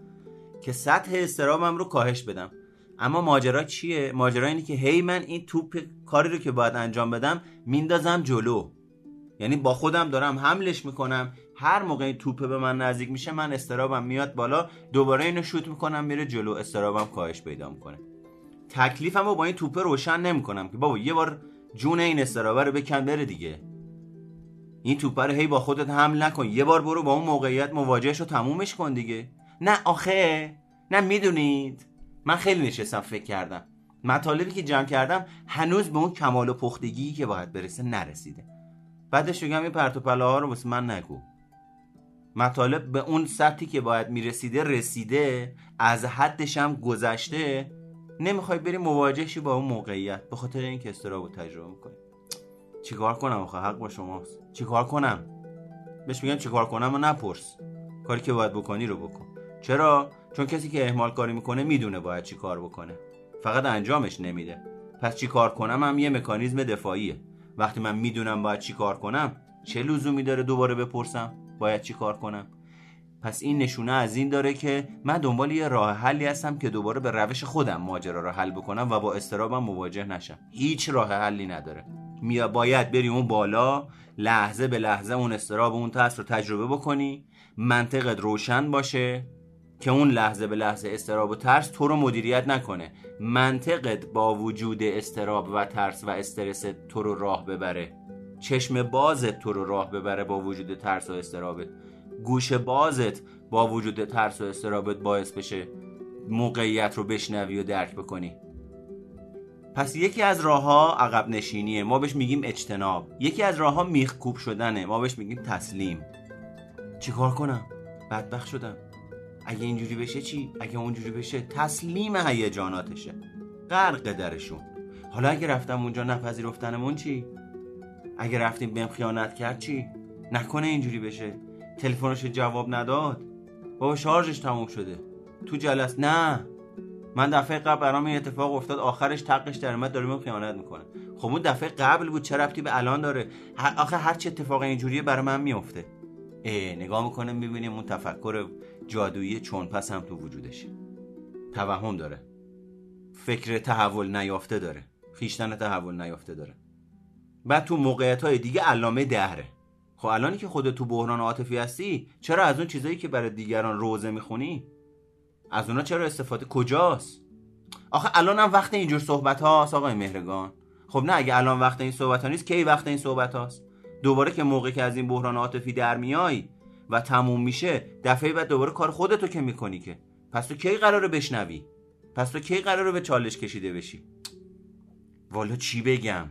که سطح استرابم رو کاهش بدم. اما ماجرا چیه؟ ماجرا اینه که هی من این توپ کاری رو که باید انجام بدم میندازم جلو. یعنی با خودم دارم حملش می‌کنم. هر موقع این توپه به من نزدیک میشه من استرابم میاد بالا دوباره اینو شوت می‌کنم میره جلو استرابم کاهش پیدا می‌کنه. تکلیفم رو با این توپه روشن نمی‌کنم که بابا یه بار جون این استرابه رو بکن بره دیگه. این توپه رو هی با خودت حمل نکن. یه بار برو با اون موقعیت مواجهش رو تمومش کن دیگه. نه آخه نه می‌دونید؟ من خیلی نشستم فکر کردم. مطالبی که جمع کردم هنوز به اون کمال و پختگی که باید برسه نرسیده. بعدش بگم این پرت و رو واسه من نگو. مطالب به اون سطحی که باید می‌رسیده رسیده از حدش هم گذشته. نمی‌خوای بری مواجهشی با اون موقعیت. به خاطر اینکه استرابو تجربه می‌کنی. چیکار کنم آخه؟ حق با شماست. چیکار کنم؟ بهش میگم چیکار کنم و نپرس. کاری که باید بکنی رو بکن. چرا؟ چون کسی که اهمال کاری می‌کنه می‌دونه باید چی کار بکنه. فقط انجامش نمیده. پس چی کار کنم هم یه مکانیزم دفاعیه. وقتی من می‌دونم باید چی کار کنم چه لزومی داره دوباره بپرسم؟ باید چی کار کنم. پس این نشونه از این داره که من دنبال یه راه حلی هستم که دوباره به روش خودم ماجرا رو حل بکنم و با استرابم مواجه نشم. هیچ راه حلی نداره. میا باید بری اون بالا لحظه به لحظه اون استراب اون ترس رو تجربه بکنی منطقت روشن باشه که اون لحظه به لحظه استراب و ترس تو رو مدیریت نکنه. منطقت با وجود استراب و ترس و استرس تو رو راه ببره. چشم بازت تو رو راه ببره با وجود ترس و استرابت. گوش بازت با وجود ترس و استرابت باعث بشه موقعیت رو بشنوی و درک بکنی. پس یکی از راه ها عقب نشینیه. ما بهش میگیم اجتناب. یکی از راه ها میخکوب شدنه. ما بهش میگیم تسلیم. چیکار کنم؟ بدبخت شدم. اگه اینجوری بشه چی؟ اگه اونجوری بشه تسلیم هیجاناتشه. غرق درشون. حالا اگه رفتم اونجا نپذیرفتنمون چی؟ اگه رفتیم بهم خیانت کرد چی؟ نکنه اینجوری بشه. تلفنش جواب نداد. بابا شارژش تموم شده. تو جلس نه. من دفعه قبل برام این اتفاق افتاد آخرش تقش در اومد داره خیانت می‌کنه. خب اون دفعه قبل بود چه ربطی به الان داره؟ آخه هر چه اتفاق اینجوریه برای من میفته اه نگاه می‌کنیم می‌بینیم اون تفکر جادویی چون پس هم تو وجودشه توهم داره. فکر تحول نیافته داره. خیشتن تحول نیافته داره. بعد تو موقعیت های دیگه علامه دهره. خب الانی که خودت تو بحران عاطفی هستی چرا از اون چیزایی که برای دیگران روزه می‌خونی؟ از اونا چرا استفاده؟ کجاست؟ آخه الان وقت اینجور صحبت هاست آقای مهرگان. خب نه اگه الان وقت این صحبت ها نیست کی وقت این صحبت هاست دوباره که موقعی که از این بحران عاطفی در میای و تموم میشه دفعه بعد دوباره کار خودتو که می‌کنی که. پس تو کی قراره بشنوی؟ پس تو کی قراره به چالش کشیده بشی؟ والا چی بگم؟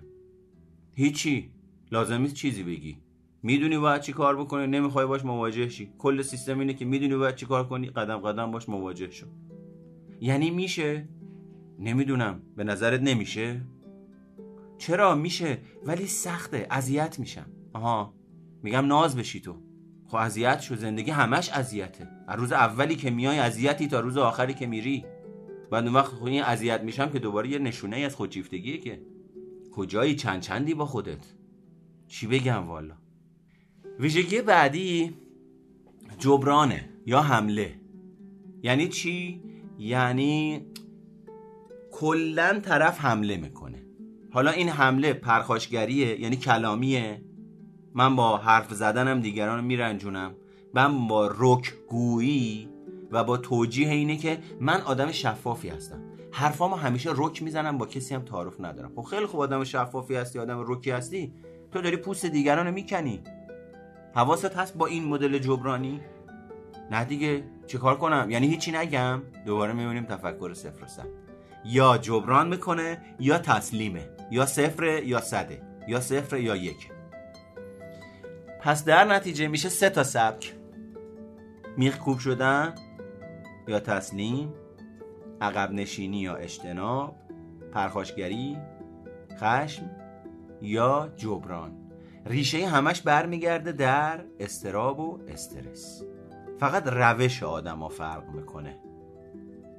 هیچی. لازم نیست چیزی بگی. می‌دونی باید چی کار بکنی؟ نمی‌خوای باش مواجه شی. کل سیستم اینه که می‌دونی باید چی کار کنی؟ قدم قدم باش مواجه شو. یعنی میشه؟ نمی‌دونم. به نظرت نمیشه؟ چرا؟ میشه. ولی سخته. اذیت میشم. آها. میگم ناز بشی تو. خب اذیت شو. زندگی همش اذیته. از روز اولی که میای اذیتی تا روز آخری که میری. بعد اون وقت خب این اذیت میشم که دوباره یه نشونه از خودشیفتگیه که. کجایی چند چندی با خودت؟ چی بگم والا؟ ویژگی بعدی جبرانه یا حمله. یعنی چی؟ یعنی کلا طرف حمله می‌کنه. حالا این حمله پرخاشگریه؟ یعنی کلامیه؟ من با حرف زدنم دیگران میرنجونم. من با رک گویی و با توجیه اینه که من آدم شفافی هستم. حرفامو همیشه رک می‌زنم با کسی هم تعارف ندارم. خب خیلی خوب آدم شفافی هستی آدم رکی هستی. تو داری پوست دیگران رو می‌کنی. حواست هست با این مدل جبرانی؟ نه دیگه. چیکار کنم؟ یعنی هیچی نگم. دوباره می‌بینیم تفکر صفر و صد. یا جبران می‌کنه یا تسلیمه. یا صفر یا صده. یا صفر یا یک. پس در نتیجه میشه سه تا سبک. میخ کوب شدن یا تسلیم؟ عقب نشینی یا اجتناب پرخاشگری خشم یا جبران. ریشه همش برمیگرده در استراب و استرس. فقط روش آدم ها فرق می‌کنه.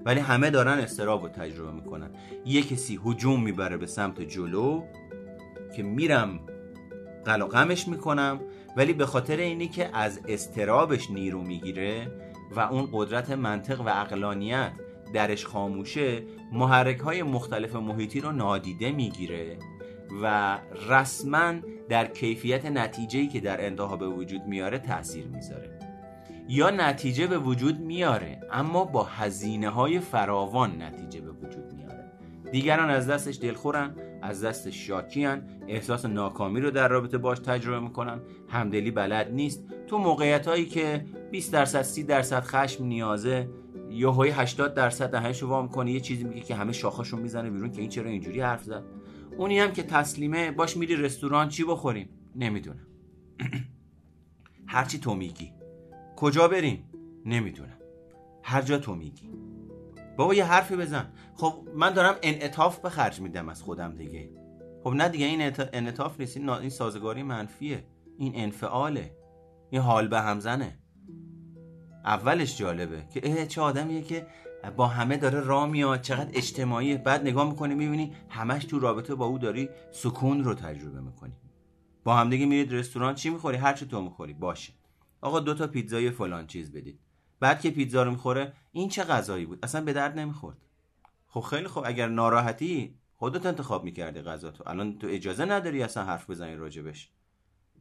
ولی همه دارن استراب رو تجربه می‌کنن. یه کسی هجوم می‌بره به سمت جلو که میرم قلقمش می‌کنم ولی به خاطر اینی که از استرابش نیرو می‌گیره و اون قدرت منطق و اقلانیت درش خاموشه محرک های مختلف محیطی رو نادیده می‌گیره و رسما در کیفیت نتیجهی که در انتها به وجود میاره تاثیر می‌ذاره. یا نتیجه به وجود میاره اما با هزینه های فراوان نتیجه به وجود میاره. دیگران از دستش دلخورن از دستش شاکیان احساس ناکامی رو در رابطه باش تجربه می‌کنن. همدلی بلد نیست. تو موقعیت هایی که 20 درصد 30 درصد خشم نیازه یا های 80 درصد دهنش رو وام کنه یه چیزی میگه که همه شاخاشو می‌زنه بیرون که این چرا اینجوری حرف زد. اونی هم که تسلیمه باش میری رستوران چی بخوریم؟ نمی‌دونم. هرچی تو میگی. کجا بریم؟ نمی‌دونم. هر جا تو میگی. بابا یه حرفی بزن. خب من دارم انعطاف به خرج میدم از خودم دیگه. خب نه دیگه این انعطاف نیست. این سازگاری منفیه. این انفعاله. این حال به هم زنه. اولش جالبه که اه چه آدمیه که با همه داره راه میاد چقدر اجتماعی بعد نگاه می‌کنی می‌بینی همش تو رابطه با او داری سکون رو تجربه می‌کنی. با همدیگه میرید رستوران چی می‌خوری؟ هر چی تو می‌خوری باشه. آقا دو تا پیتزای فلان چیز بدید. بعد که پیتزا رو می‌خوره این چه غذایی بود؟ اصلا به درد نمی‌خورد. خب خیلی خوب اگر ناراحتی خودت انتخاب می‌کردی غذا تو. الان تو اجازه نداری اصلا حرف بزنی راجبش.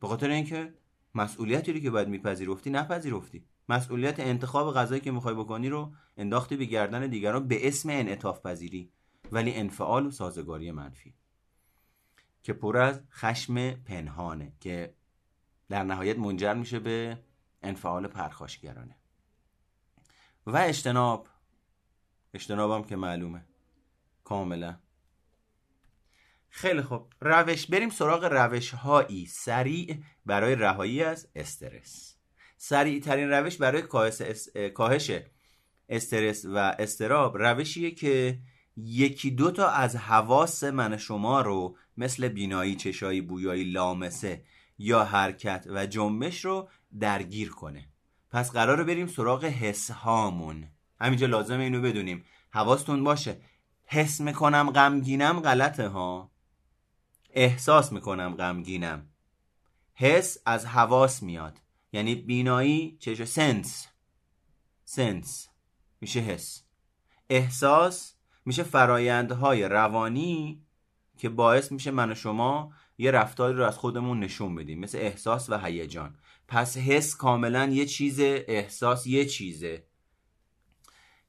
به خاطر اینکه مسئولیتی رو که باید میپذیرفتی نپذیرفتی. مسئولیت انتخاب غذایی که می‌خوای بکنی رو انداختی به گردن دیگران به اسم انعطاف پذیری. ولی انفعال و سازگاری منفی. که پر از خشم پنهانه که در نهایت منجر میشه به انفعال پرخاشگرانه. و اجتناب. اجتنابم که معلومه. کاملا. خیلی خوب. روش. بریم سراغ روش هایی سریع برای رهایی از استرس. سریع ترین روش برای کاهش استرس و استراب روشیه که یکی دو تا از حواس من شما رو مثل بینایی چشایی بویایی لامسه یا حرکت و جنبش رو درگیر کنه. پس قراره بریم سراغ حس هامون. همینجا لازمه اینو بدونیم. حواستون باشه. حس می‌کنم غمگینم غلطه ها. احساس می‌کنم غمگینم. حس از حواس میاد. یعنی بینایی چش سنس. سنس میشه حس. احساس میشه فرایندهای روانی که باعث میشه من و شما یه رفتاری رو از خودمون نشون بدیم مثل احساس و هیجان. پس حس کاملا یه چیزه احساس یه چیزه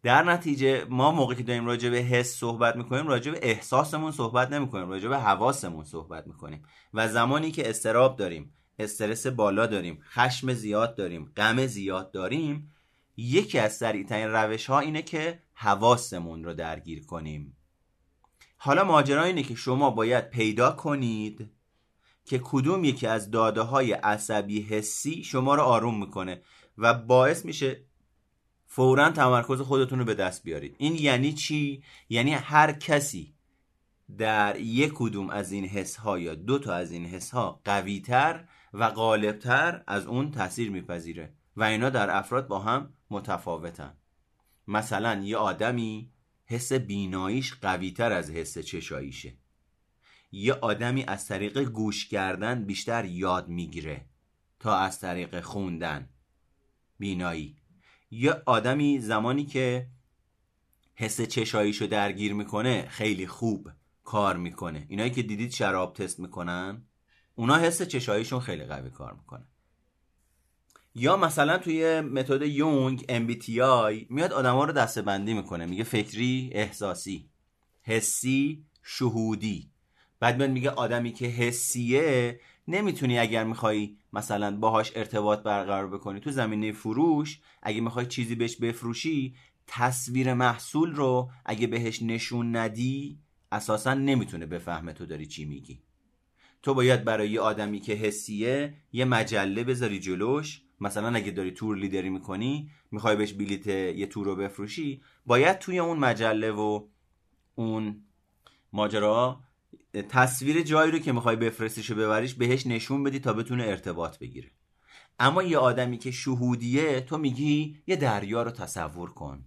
در نتیجه ما موقعی که داریم راجع به حس صحبت می‌کنیم راجع به احساسمون صحبت نمی‌کنیم راجع به حواسمون صحبت می‌کنیم. و زمانی که استراب داریم استرس بالا داریم خشم زیاد داریم غم زیاد داریم یکی از سریعترین روش ها اینه که حواسمون رو درگیر کنیم. حالا ماجرا اینه که شما باید پیدا کنید که کدوم یکی از داده های عصبی حسی شما رو آروم می‌کنه و باعث میشه فورا تمرکز خودتون رو به دست بیارید. این یعنی چی؟ یعنی هر کسی در یک کدوم از این حس ها یا دو تا از این حس ها قوی تر و غالبتر از اون تاثیر میپذیره و اینا در افراد با هم متفاوتن. مثلا یه آدمی حس بیناییش قوی تر از حس چشاییشه. یه آدمی از طریق گوش کردن بیشتر یاد می‌گیره تا از طریق خوندن. بینایی. یه آدمی زمانی که حس چشاییشو درگیر می‌کنه خیلی خوب کار می‌کنه. اینایی که دیدید شراب تست می‌کنن؟ اونا حس چشاییشون خیلی قوی کار می‌کنه. یا مثلا توی متد یونگ MBTI میاد آدما رو دسته بندی می‌کنه میگه فکری احساسی. حسی شهودی. بعد میاد میگه آدمی که حسیه نمی‌تونی اگر می‌خوای مثلا باهاش ارتباط برقرار بکنی تو زمینه فروش اگه می‌خوای چیزی بهش بفروشی تصویر محصول رو اگه بهش نشون ندی اساسا نمی‌تونه بفهمه تو داری چی میگی. تو باید برای یه آدمی که حسیه یه مجله بذاری جلوش. مثلا اگه داری تور لیدری می‌کنی می‌خوای بهش بلیت یه تور رو بفروشی باید توی اون مجله و اون ماجرا تصویر جایی رو که می‌خوای بفرستیش و ببریش بهش نشون بدی تا بتونه ارتباط بگیره. اما یه آدمی که شهودیه تو میگی یه دریا رو تصور کن.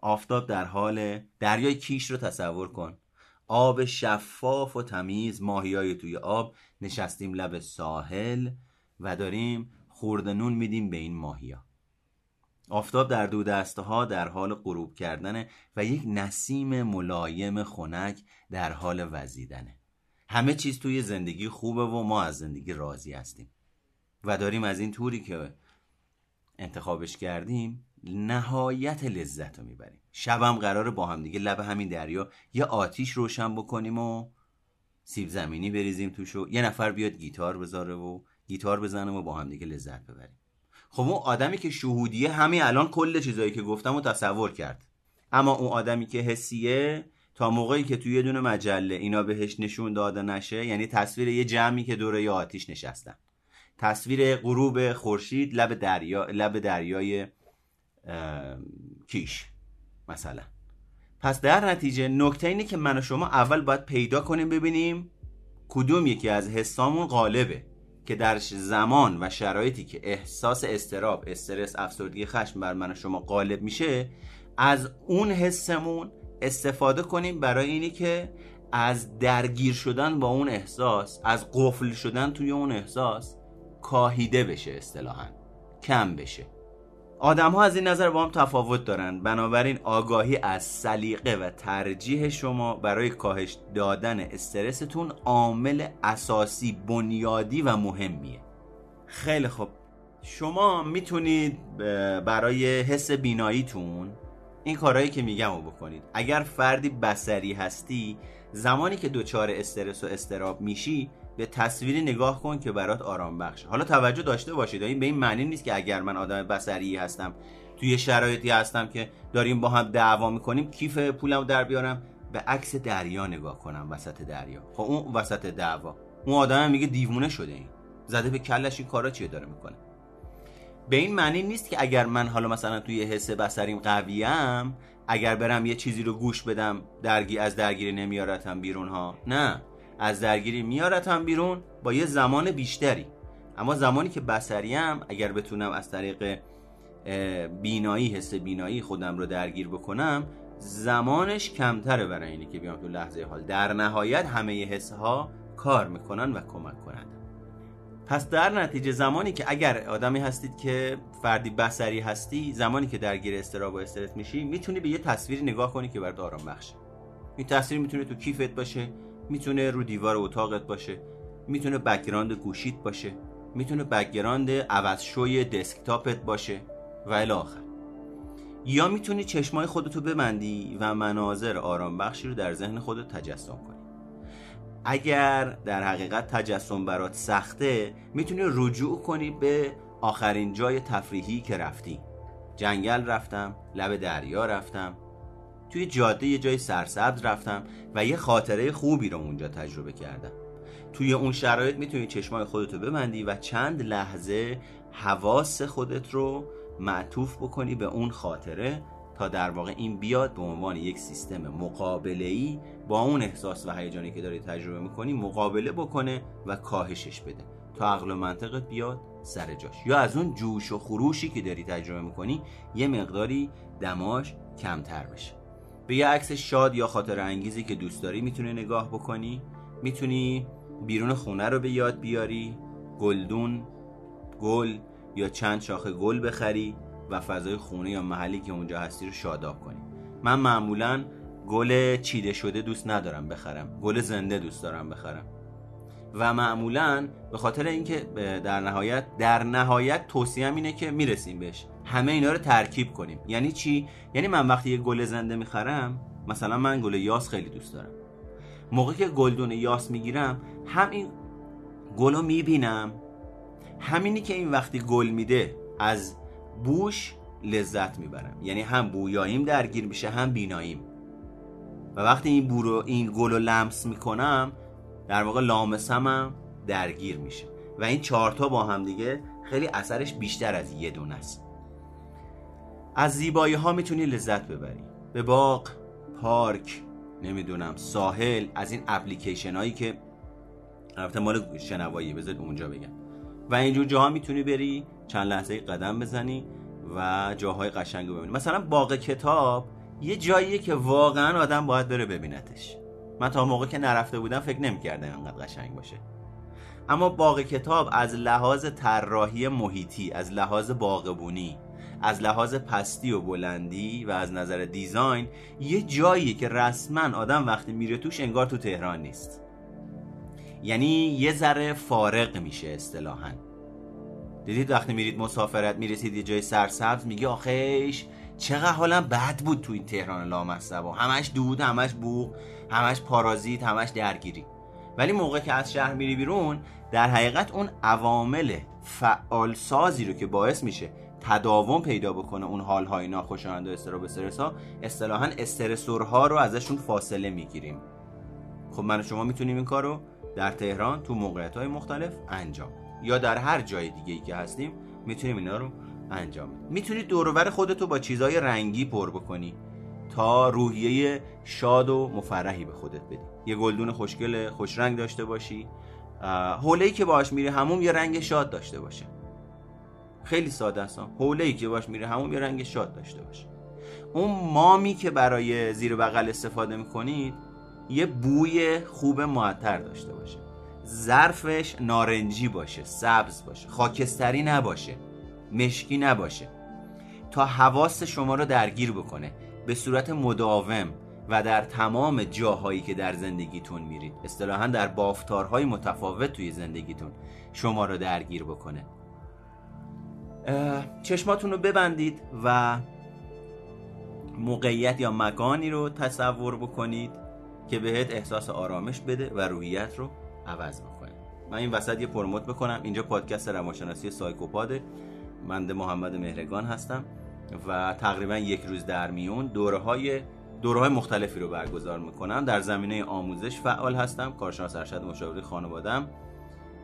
آفتاب در حال دریای کیش رو تصور کن. آب شفاف و تمیز ماهیای توی آب. نشستیم لب ساحل و داریم خورده نون میدیم به این ماهیا. آفتاب در دو دسته ها در حال غروب کردنه و یک نسیم ملایم خنک در حال وزیدنه. همه چیز توی زندگی خوبه و ما از زندگی راضی هستیم. و داریم از این توری که انتخابش کردیم نهایت لذت رو می‌بریم. شبم قراره با هم دیگه لب همین دریا یه آتیش روشن بکنیم و سیب زمینی بریزیم توشو یه نفر بیاد گیتار بذاره و گیتار بزنیم و با هم دیگه لذت ببریم. خب اون آدمی که شهودیه همین الان کل چیزایی که گفتم رو تصور کرد. اما اون آدمی که حسیه تا موقعی که توی یه دونه مجله اینا بهش نشون داده نشه یعنی تصویر یه جمعی که دوره یه آتیش نشستن. تصویر غروب خورشید لب دریا لب دریای کیش. مثلا. پس در نتیجه نکته اینه که من و شما اول باید پیدا کنیم ببینیم کدوم یکی از حسامون غالبه که در زمان و شرایطی که احساس استراب استرس افسردگی خشم بر من و شما غالب میشه از اون حسمون استفاده کنیم برای اینی که از درگیر شدن با اون احساس از قفل شدن توی اون احساس کاهیده بشه اصطلاحا. کم بشه. آدم ها از این نظر با هم تفاوت دارند بنابراین آگاهی از سلیقه و ترجیح شما برای کاهش دادن استرستون عامل اساسی بنیادی و مهمیه. خیلی خوب. شما می‌تونید برای حس بیناییتون این کارهایی که میگم رو بکنید. اگر فردی بسری هستی زمانی که دچار استرس و استراب میشی به تصویری نگاه کن که برات آرام بخشه. حالا توجه داشته باشید. این به این معنی نیست که اگر من آدم بسری هستم توی شرایطی هستم که داریم با هم دعوا می‌کنیم کیف پولم در بیارم. به عکس دریا نگاه کنم وسط دریا. خب اون وسط دعوا. اون آدم میگه دیوونه شده این. زده به کلش این کارا چیه داره می‌کنه. به این معنی نیست که اگر من حالا مثلا توی حس بسریم قویم اگر برم یه چیزی رو گوش بدم درگی از درگیری نمیارتم بیرون ها نه. از درگیری میارتم بیرون با یه زمان بیشتری. اما زمانی که بسریم اگر بتونم از طریق بینایی حس بینایی خودم رو درگیر بکنم زمانش کمتره برای اینی که بیام تو لحظه حال. در نهایت همه حس ها کار می‌کنن و کمک کنند پس در نتیجه زمانی که اگر آدمی هستید که فرد بصری هستی زمانی که درگیر اضطراب و استرس میشی می‌تونی به یه تصویری نگاه کنی که برات آرام بخشه این تصویر می‌تونه تو کیفت باشه می‌تونه رو دیوار اتاقت باشه می‌تونه background گوشیت باشه می‌تونه background عوض شوی desktop ت باشه و الی آخر یا می‌تونی چشمای خودتو ببندی و مناظر آرام بخشی رو در ذهن خودت تجسم کنی. اگر در حقیقت تجسم برات سخته می‌تونی رجوع کنی به آخرین جای تفریحی که رفتی. جنگل رفتم لب دریا رفتم توی جاده یه جای سرسبز رفتم و یه خاطره خوبی رو اونجا تجربه کردم. توی اون شرایط می‌تونی چشمای خودتو ببندی و چند لحظه حواس خودت رو معطوف بکنی به اون خاطره تا در واقع این بیاد به عنوان یک سیستم مقابله با اون احساس و هیجانی که داری تجربه می‌کنی مقابله بکنه و کاهشش بده. تا عقل و منطقت بیاد سر جاش. یا از اون جوش و خروشی که داری تجربه می‌کنی یه مقداری دماش کمتر بشه. به یه عکس شاد یا خاطر انگیزی که دوست داری می‌تونی نگاه بکنی؟ می‌تونی بیرون خونه رو به یاد بیاری؟ گلدون گل یا چند شاخه گل بخری و فضای خونه یا محلی که اونجا هستی رو شاداب کنی. من معمولا گل چیده شده دوست ندارم بخرم. گل زنده دوست دارم بخرم. و معمولا به خاطر اینکه در نهایت در نهایت توصیهم اینه که می‌رسیم بهش. همه اینا رو ترکیب کنیم. یعنی چی؟ یعنی من وقتی یه گل زنده می‌خرم مثلا من گل یاس خیلی دوست دارم. موقعی که گلدون یاس می‌گیرم هم این گل می‌بینم. همینی که این وقتی گل میده از بوش لذت می‌برم. یعنی هم بویاییم درگیر میشه هم بیناییم. و وقتی این بو رو این گل رو لمس می‌کنم در واقع لامسمم درگیر میشه. و این چهارتا با هم دیگه خیلی اثرش بیشتر از یه دونه است. از زیبایی ها می‌تونی لذت ببری. به باغ پارک نمی‌دونم ساحل از این اپلیکیشن هایی که البته مال شنوایی بذارید اونجا بگم. و اینجور جاها می‌تونی بری چند لحظه قدم بزنی و جاهای قشنگ ببینی. مثلا باغ کتاب یه جاییه که واقعا آدم باید بره ببینتش. من تا موقع که نرفته بودم فکر نمی‌کردم انقدر قشنگ باشه. اما باغ کتاب از لحاظ طراحی محیطی از لحاظ باغبونی از لحاظ پستی و بلندی و از نظر دیزاین یه جاییه که رسما آدم وقتی میره توش انگار تو تهران نیست. یعنی یه ذره فارق میشه اصطلاحا. دیدید وقتی میرید مسافرت می‌رسید یه جای سرسبز میگه آخیش چقدر حالا بد بود تو این تهران لامصب همش دود همش بوغ همش پارازیت همش درگیری. ولی موقع که از شهر میری بیرون در حقیقت اون عوامل فعال سازی رو که باعث میشه تداوم پیدا بکنه اون حال های ناخوشایند و استراب استرس ها اصطلاحا استرسورها رو ازشون فاصله می‌گیریم. خب من و شما می‌تونیم این کارو در تهران تو موقعیت های مختلف انجام یا در هر جای دیگه ای که هستیم می‌تونیم اینا رو انجام می‌تونی دورور خودتو با چیزهای رنگی پر بکنی تا روحیه شاد و مفرحی به خودت بدی. یه گلدون خوشگل خوش رنگ داشته باشی. حوله که باش میره هموم یه رنگ شاد داشته باشه. خیلی ساده است. حوله که باش میره هموم یه رنگ شاد داشته باشه. اون مامی که برای زیر بغل استفاده می‌کنید یه بوی خوب معطر داشته باشه. ظرفش نارنجی باشه سبز باشه خاکستری نباشه مشکی نباشه. تا حواس شما رو درگیر بکنه به صورت مداوم و در تمام جاهایی که در زندگیتون میرید اصطلاحا در بافتارهای متفاوت توی زندگیتون شما رو درگیر بکنه. چشماتون رو ببندید و موقعیت یا مکانی رو تصور بکنید که بهت احساس آرامش بده و روحیت رو عوض بکنه. من این وسط یه پروموت بکنم. اینجا پادکست روانشناسی سایکوپاده. من محمد مهرگان هستم و تقریبا یک روز در میون دوره های دوره های مختلفی رو برگزار می‌کنم. در زمینه آموزش فعال هستم. کارشناس ارشد مشاوره خانوادم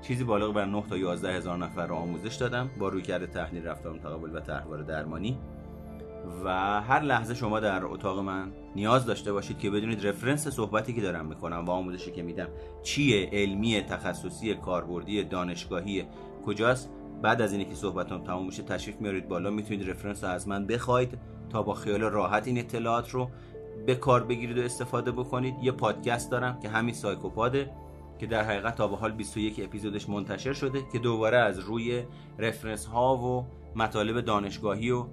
چیزی بالغ بر 9 تا 11 هزار نفر رو آموزش دادم. با رویکرد تحلیل رفتار متقابل و تحول درمانی. و هر لحظه شما در اتاق من نیاز داشته باشید که بدونید رفرنس صحبتی که دارم می‌کنم و آموزشی که میدم چیه علمی تخصصی کاربردی دانشگاهی کجاست؟ بعد از اینکه که صحبتم تموم میشه تشریف میارید بالا می‌تونید رفرنس از من بخواید تا با خیال راحت این اطلاعات رو به کار بگیرید و استفاده بکنید. یه پادکست دارم که همین سایکوپاده. که در حقیقت تا به حال 21 اپیزودش منتشر شده که دوباره از روی رفرنس ها و مطالب دانشگاهی و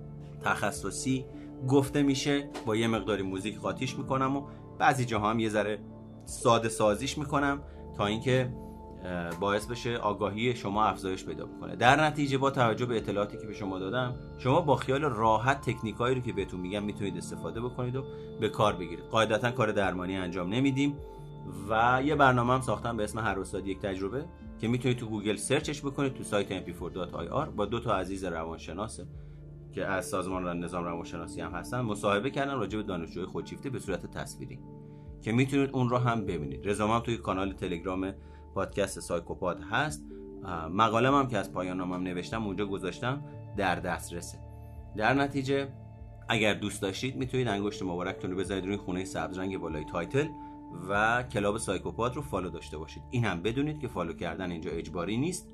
تخصصی گفته میشه. با یه مقداری موزیک قاطیش می‌کنم و بعضی جاها هم یه ذره ساده سازیش می‌کنم تا اینکه باعث بشه آگاهی شما افزایش پیدا بکنه. در نتیجه با توجه به اطلاعاتی که به شما دادم شما با خیال راحت تکنیکایی رو که بهتون میگم می‌تونید استفاده بکنید و به کار بگیرید. قاعدتا کار درمانی انجام نمیدیم. و یه برنامه هم ساختم به اسم هر استاد یک تجربه که می‌تونید تو گوگل سرچش بکنید تو سایت mp4.ir با دو تا عزیز روانشناسه که از سازمان نظام روانشناسی هم هستن مصاحبه کردن راجع به دانشجوی خودشیفته به صورت تصویری که می‌تونید اون رو هم ببینید. رزومم توی کانال تلگرام پادکست سایکوپاد هست. مقاله هم که از پایان نامم نوشتم اونجا گذاشتم در دسترسه. در نتیجه اگر دوست داشتید می‌تونید انگشت مبارکتون رو بذارید روی خونه سبز رنگ بالای title. و club سایکوپاد رو follow داشته باشید. این هم بدونید که follow کردن اینجا اجباری نیست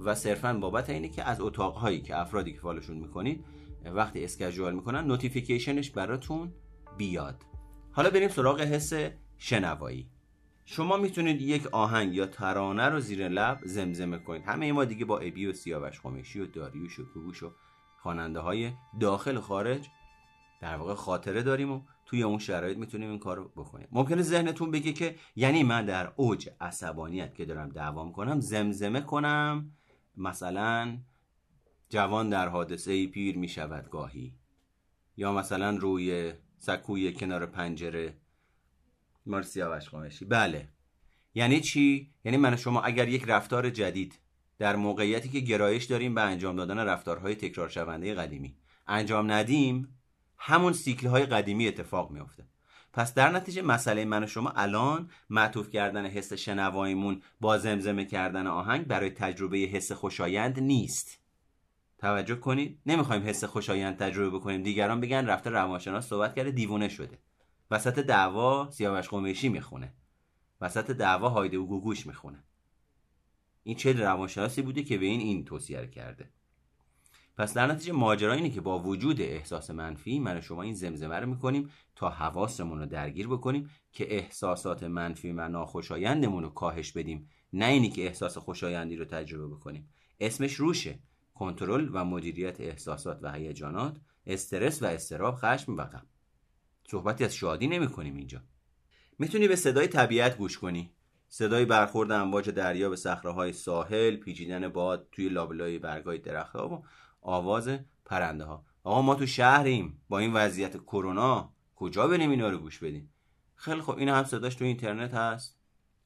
و صرفا بابت اینه که از اتاقهایی که افرادی که follow شون می‌کنید وقتی schedule می‌کنن notification ش براتون بیاد. حالا بریم سراغ حس شنوایی. شما می‌تونید یک آهنگ یا ترانه رو زیر لب زمزمه کنید. همه ما دیگه با ابی و سیاوش قمیشی و داریوش و گوگوش و خواننده های داخل خارج در واقع خاطره داریم و توی اون شرایط می‌تونیم این کارو بکنیم. ممکنه ذهنتون بگه که یعنی من در اوج عصبانیت که دارم دوام کنم زمزمه کنم مثلا جوان در حادثه ای پیر می شود گاهی. یا مثلا روی سکوی کنار پنجره مرسی آوش قامشی بله. یعنی چی؟ یعنی من شما اگر یک رفتار جدید در موقعیتی که گرایش داریم به انجام دادن رفتارهای تکرار شونده قدیمی انجام ندیم همون سیکل های قدیمی اتفاق میافته. پس در نتیجه مسئله من و شما الان معطوف کردن حس شنواییمون با زمزمه کردن آهنگ برای تجربه حس خوشایند نیست. توجه کنید نمی‌خوایم حس خوشایند تجربه بکنیم. دیگران بگن رفته روانشناس صحبت کرده دیوونه شده. وسط دعوا سیاوش قمیشی می‌خونه. وسط دعوا هایده و گوگوش می‌خونه. این چه روانشناسی بوده که به این این توصیه کرده. پس در نتیجه ماجرا اینه که با وجود احساس منفی من شما این زمزمه رو می‌کنیم تا حواسمون رو درگیر بکنیم که احساسات منفی و ناخوشایندمون رو کاهش بدیم. نه اینی که احساس خوشایندی رو تجربه بکنیم. اسمش روشه. کنترل و مدیریت احساسات و هیجانات استرس و استراب خشم و غم. صحبتی از شادی نمی کنیم اینجا. می‌تونی به صدای طبیعت گوش کنی. صدای برخورد امواج دریا به صخره ساحل پیچیدن باد توی لابلای برگای درختها و آواز پرنده ها آقا ما تو شهریم. با این وضعیت کرونا کجا بریم اینا رو گوش بدیم؟ خیلی خب این هم صداش تو اینترنت هست.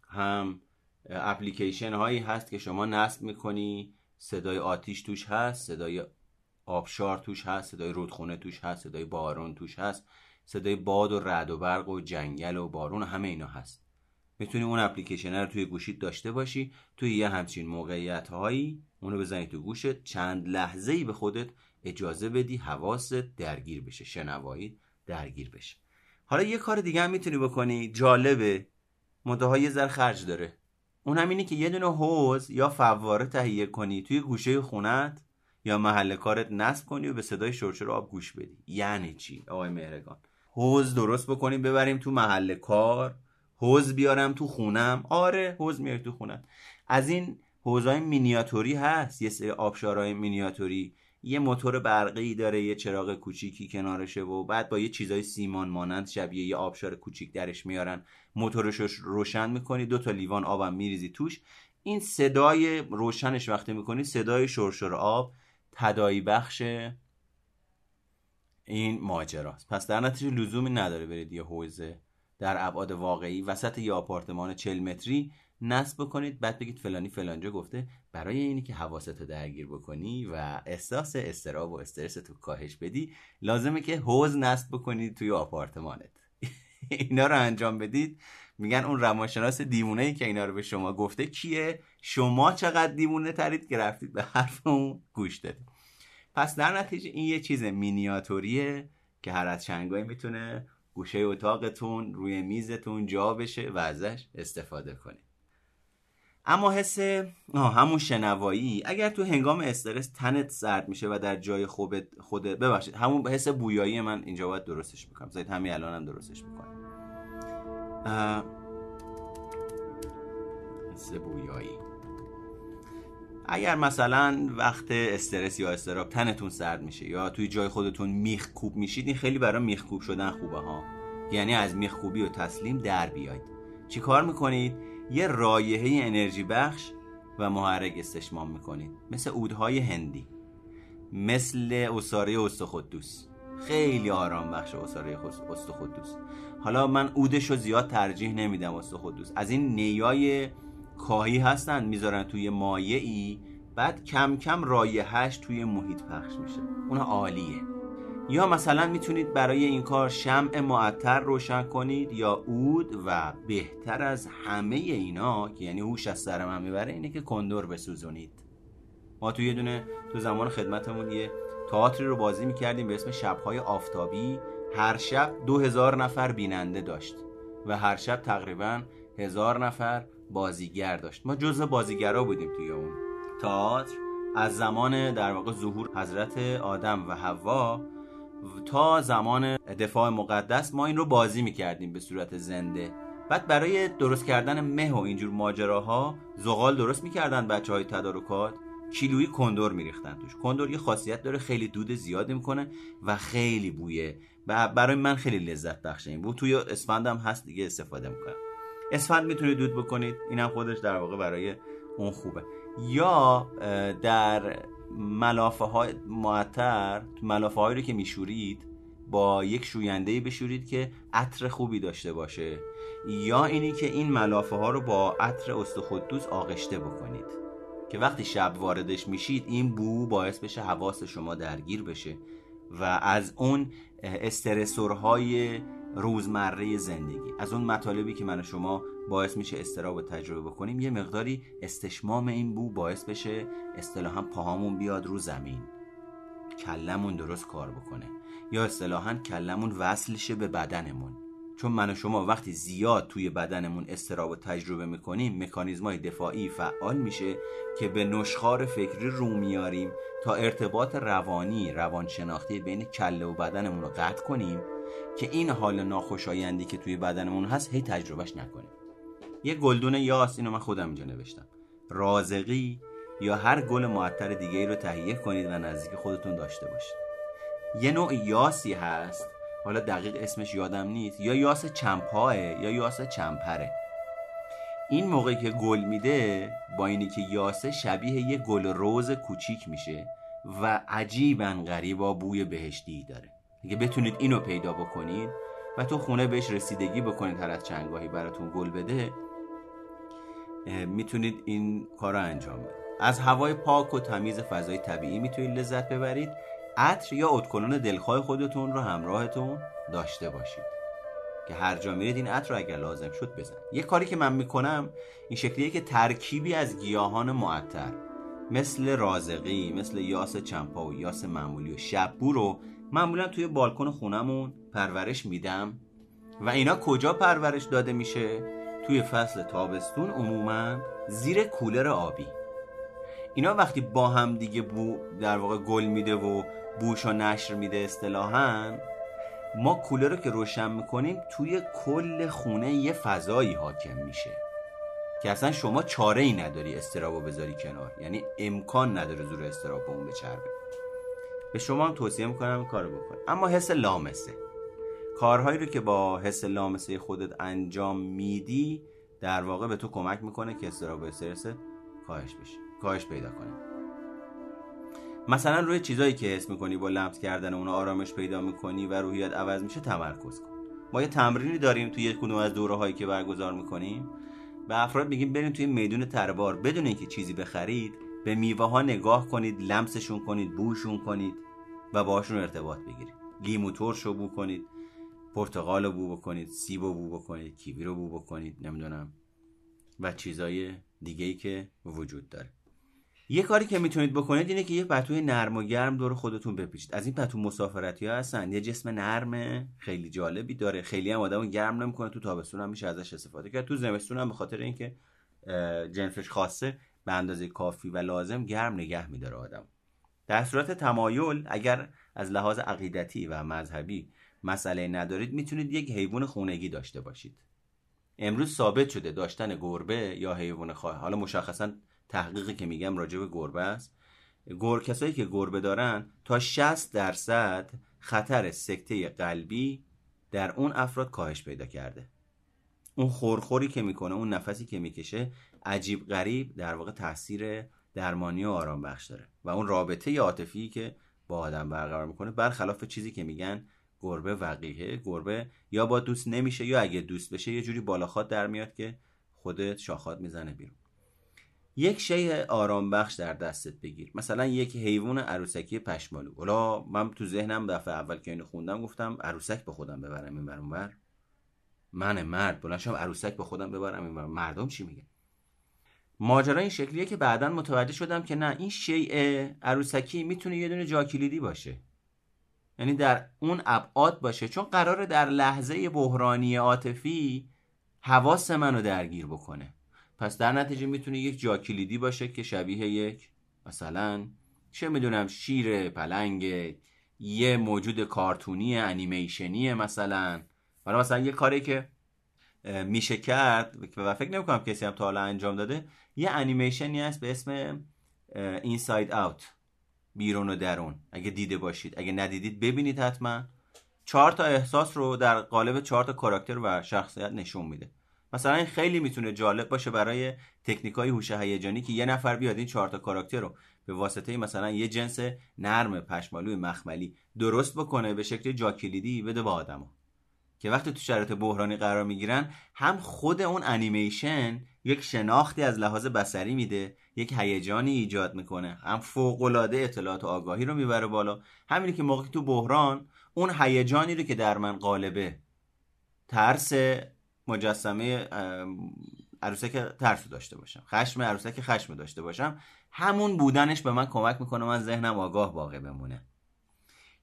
هم اپلیکیشن هایی هست که شما نصب می‌کنی. صدای آتیش توش هست صدای آبشار توش هست صدای رودخونه توش هست صدای بارون توش هست. صدای باد و رد و برق و جنگل و بارون و همه اینا هست. می‌تونی اون اپلیکیشن رو توی گوشیت داشته باشی توی یه همچین موقعیت هایی اونو بزنی تو گوشت چند لحظه ای به خودت اجازه بدی حواست درگیر بشه شنوایی درگیر بشه. حالا یه کار دیگه هم می‌تونی بکنی جالبه. منتها یه ذر خرج داره. اون هم اینه که یه دونه حوز یا فواره تهیه کنی توی گوشه خونت یا محل کارت نصب کنی و به صدای شرشر آب گوش بدی. یعنی چی آقای مهرگان؟ حوز درست بکنیم ببریم تو محل کار حوز بیارم تو خونم. آره حوز میاری تو خونم از این حوزای مینیاتوری هست. یه سری آبشارهای مینیاتوری. یه موتور برقی داره یه چراغ کوچیکی کنارشه و بعد با یه چیزای سیمان مانند شبیه یه آبشار کوچیک درش میارن. موتورش رو روشن می‌کنی دو تا لیوان آبم میریزی توش. این صدای روشنش وقتی می‌کنی صدای شرشر آب تدایی بخش این ماجراست. پس در نتیجه لزومی نداره برید یه حوزه در ابعاد واقعی. وسط یه آپارتمان 40 متری نصب بکنید بعد بگید فلانی فلانجا گفته برای اینی که حواست رو درگیر بکنی و احساس استراب و استرس تو کاهش بدی لازمه که حوز نصب بکنید توی آپارتمانت. اینا رو انجام بدید. میگن اون روانشناس دیمونه ای که اینا رو به شما گفته کیه؟ شما چقدر دیمونه ترید که رفتید به حرف اون گوش دادید. پس در نتیجه این یه چیز مینیاتوریه که هر از چنگایی می‌تونه گوشه اتاقتون روی میزتون جا بشه و ازش استفاده کنید. اما حس همون شنوایی اگر تو هنگام استرس تنت سرد میشه و در جای خوب خود ببخشید همون حس بویایی من اینجا باید درستش می‌کنم. زاید همین الانم هم درستش می‌کنم. حس بویایی. اگر مثلا وقت استرس یا استراب تنتون سرد میشه یا توی جای خودتون میخ کوب میشید این خیلی برای میخ کوب شدن خوبه ها. یعنی از میخ کوبی و تسلیم در بیاید. چی کار می‌کنید؟ یه رایحه انرژی بخش و محرک استشمام می‌کنید مثل اودهای هندی. مثل اصاره استخدوس. خیلی آرام بخش اصاره استخدوس. حالا من اودش رو زیاد ترجیح نمیدم استخدوس. از این نیای کاهی هستن می‌ذارن توی مایه ای بعد کم کم رایحهش توی محیط پخش میشه. اون عالیه. یا مثلا می‌تونید برای این کار شمع معطر روشن کنید یا اود و بهتر از همه اینا که یعنی هوش از سر من می‌بره اینه که کندور بسوزونید. ما توی یه دونه تو زمان خدمتمون یه تئاتری رو بازی می‌کردیم به اسم شبهای آفتابی. هر شب دو هزار نفر بیننده داشت و هر شب تقریبا هزار نفر بازیگر داشت. ما جزء بازیگرا بودیم توی اون تئاتر. از زمان در واقع ظهور حضرت آدم و حوا تا زمان دفاع مقدس ما این رو بازی می‌کردیم به صورت زنده. بعد برای درست کردن مه و اینجور ماجراها زغال درست می‌کردن بچه های تدارکات. کیلویی کندور میریختن توش. کندور یه خاصیت داره خیلی دود زیاد می‌کنه و خیلی بویه. و برای من خیلی لذت بخشه این. بود توی اسفندم هست دیگه استفاده می‌کنم. اسفند می‌تونید دود بکنید. اینم خودش در واقع برای اون خوبه. یا در ملافه های معطر ملافه هایی رو که میشورید با یک شوینده بشورید که عطر خوبی داشته باشه. یا اینی که این ملافه ها رو با عطر استخدوس آغشته بکنید. که وقتی شب واردش میشید این بو باعث بشه حواس شما درگیر بشه. و از اون استرسورهای روزمره زندگی. از اون مطالبی که من و شما باعث میشه استراب تجربه بکنیم یه مقداری استشمام این بو باعث بشه اصطلاحا پاهامون بیاد رو زمین. کلمون درست کار بکنه. یا اصطلاحا کلمون وصل شه به بدنمون. چون من و شما وقتی زیاد توی بدنمون استراب و تجربه می‌کنیم مکانیزمای دفاعی فعال میشه که به نشخار فکری رو میاریم تا ارتباط روانی روانشناختی بین کله و بدنمون رو قطع کنیم. که این حال ناخوشایندی که توی بدنمون هست هی تجربهش نکنیم یه گلدون یاس اینو من خودم اینجا نوشتم. رازقی یا هر گل معطر دیگه ای رو تهیه کنید و نزدیک خودتون داشته باشید. یه نوع یاسی هست حالا دقیق اسمش یادم نیست یا یاس چمپاه یا یاس چمپره. این موقعی که گل میده با اینی که یاسه شبیه یه گل روز کوچیک میشه و عجیبا غریبا بوی بهشتی داره. اگه بتونید اینو پیدا بکنید و تو خونه بهش رسیدگی بکنید هر از چنگاهی براتون گل بده می‌تونید این کار رو انجام بدید از هوای پاک و تمیز فضای طبیعی می‌تونید لذت ببرید. عطر یا اتکلون دلخواه خودتون رو همراهتون داشته باشید. که هر جا میرید این عطر رو اگر لازم شد بزن یه کاری که من می‌کنم این شکلیه که ترکیبی از گیاهان معطر مثل رازقی مثل یاس چمپا و یاس معمولی و شببو رو معمولا توی بالکن خونمون پرورش میدم. و اینا کجا پرورش داده میشه؟ توی فصل تابستون عموما زیر کولر آبی. اینا وقتی با هم دیگه بو در واقع گل میده و بوش نشر میده اصطلاحا ما کولر رو که روشن می‌کنیم توی کل خونه یه فضایی حاکم میشه. که اصلا شما چاره ای نداری استرابو بذاری کنار. یعنی امکان نداره زور استراب اون بچربه به شما هم توصیه می‌کنم این کارو بکن اما حس لامسه. کارهایی رو که با حس لامسه خودت انجام میدی در واقع به تو کمک می‌کنه که استراب و استرس کاهش بشه کاهش پیدا کنه مثلا روی چیزایی که حس می‌کنی با لمس کردن اون آرامش پیدا می‌کنی و روحیت عوض میشه تمرکز کن. ما یه تمرینی داریم توی یک کدوم از دوره هایی که برگزار می‌کنیم. به افراد میگیم بریم توی میدون تربار بدون اینکه چیزی بخرید به میوه ها نگاه کنید لمسشون کنید بوشون کنید و باشون ارتباط بگیرید. لیمو ترش رو بو کنید پرتقال رو بو بکنید سیب رو بو بکنید کیوی رو بو بکنید نمی‌دونم و چیزای دیگه ای که وجود داره. یه کاری که می‌تونید بکنید اینه که یه پتوی نرم و گرم دور خودتون بپیچید. از این پتو مسافرتی ها هستن. یه جسم نرم خیلی جالبی داره. خیلی هم آدمو گرم نمی‌کنه تو تابستون هم میشه ازش استفاده کرد. تو زمستون هم به خاطر اینکه جنسش خاصه به اندازه کافی و لازم گرم نگه میداره آدم. در صورت تمایل اگر از لحاظ عقیدتی و مذهبی مسئله ندارید می‌تونید یک حیوان خونگی داشته باشید. امروز ثابت شده داشتن گربه یا حیوان خواه حالا مشخصا تحقیقی که میگم راجع به گربه است. گور کسایی که گربه دارن تا 60 درصد خطر سکته قلبی در اون افراد کاهش پیدا کرده. اون خورخوری که می‌کنه اون نفسی که می‌کشه عجیب غریب در واقع تاثیر درمانی و آرام بخش داره. و اون رابطه عاطفی که با آدم برقرار می‌کنه برخلاف چیزی که میگن گربه وقیه گربه یا با دوست نمیشه یا اگه دوست بشه یه جوری بالاخات در میاد که خودت شاخات می‌زنه بیرون. یک شی آرام بخش در دستت بگیر. مثلا یک حیوان عروسکی پشمالو. حالا من تو ذهنم دفعه اول که اینو خوندم گفتم عروسک به خودم ببرم این بر من مرد. بلنشم عروسک به خودم ببرم این مردم چی میگه ماجرا این شکلیه که بعدا متوجه شدم که نه این شیء عروسکی می‌تونه یه دونه جاکلیدی باشه. یعنی در اون ابعاد باشه. چون قراره در لحظه بحرانی عاطفی حواس منو درگیر بکنه. پس در نتیجه می‌تونه یک جاکلیدی باشه که شبیه یک مثلا چه می‌دونم شیر پلنگ یه موجود کارتونی انیمیشنی مثلا. حالا مثلا یه کاری که میشه کرد و فکر نمی کنم کسی هم تا حالا انجام داده یه انیمیشنی هست به اسم اینساید اوت بیرون و درون. اگه دیده باشید. اگه ندیدید ببینید حتما. چهار تا احساس رو در قالب چهار تا کاراکتر و شخصیت نشون میده. مثلا این خیلی می‌تونه جالب باشه برای تکنیک های هوش هیجانی که یه نفر بیاد این چهار تا کاراکتر رو به واسطه مثلا یه جنس نرم پشمالوی مخملی درست بکنه به شکل جاکلیدی بده به آدما که وقتی تو شرایط بحرانی قرار می‌گیرن هم خود اون انیمیشن یک شناختی از لحاظ بسری میده یک هیجانی ایجاد می‌کنه هم فوق العاده اطلاعات و آگاهی رو می‌بره بالا. همینی که موقعی تو بحران اون هیجانی رو که در من قالبه ترس مجسمه عروسک ترس داشته باشم خشم عروسک خشم داشته باشم همون بودنش به من کمک می‌کنه من ذهنم آگاه باقی بمونه.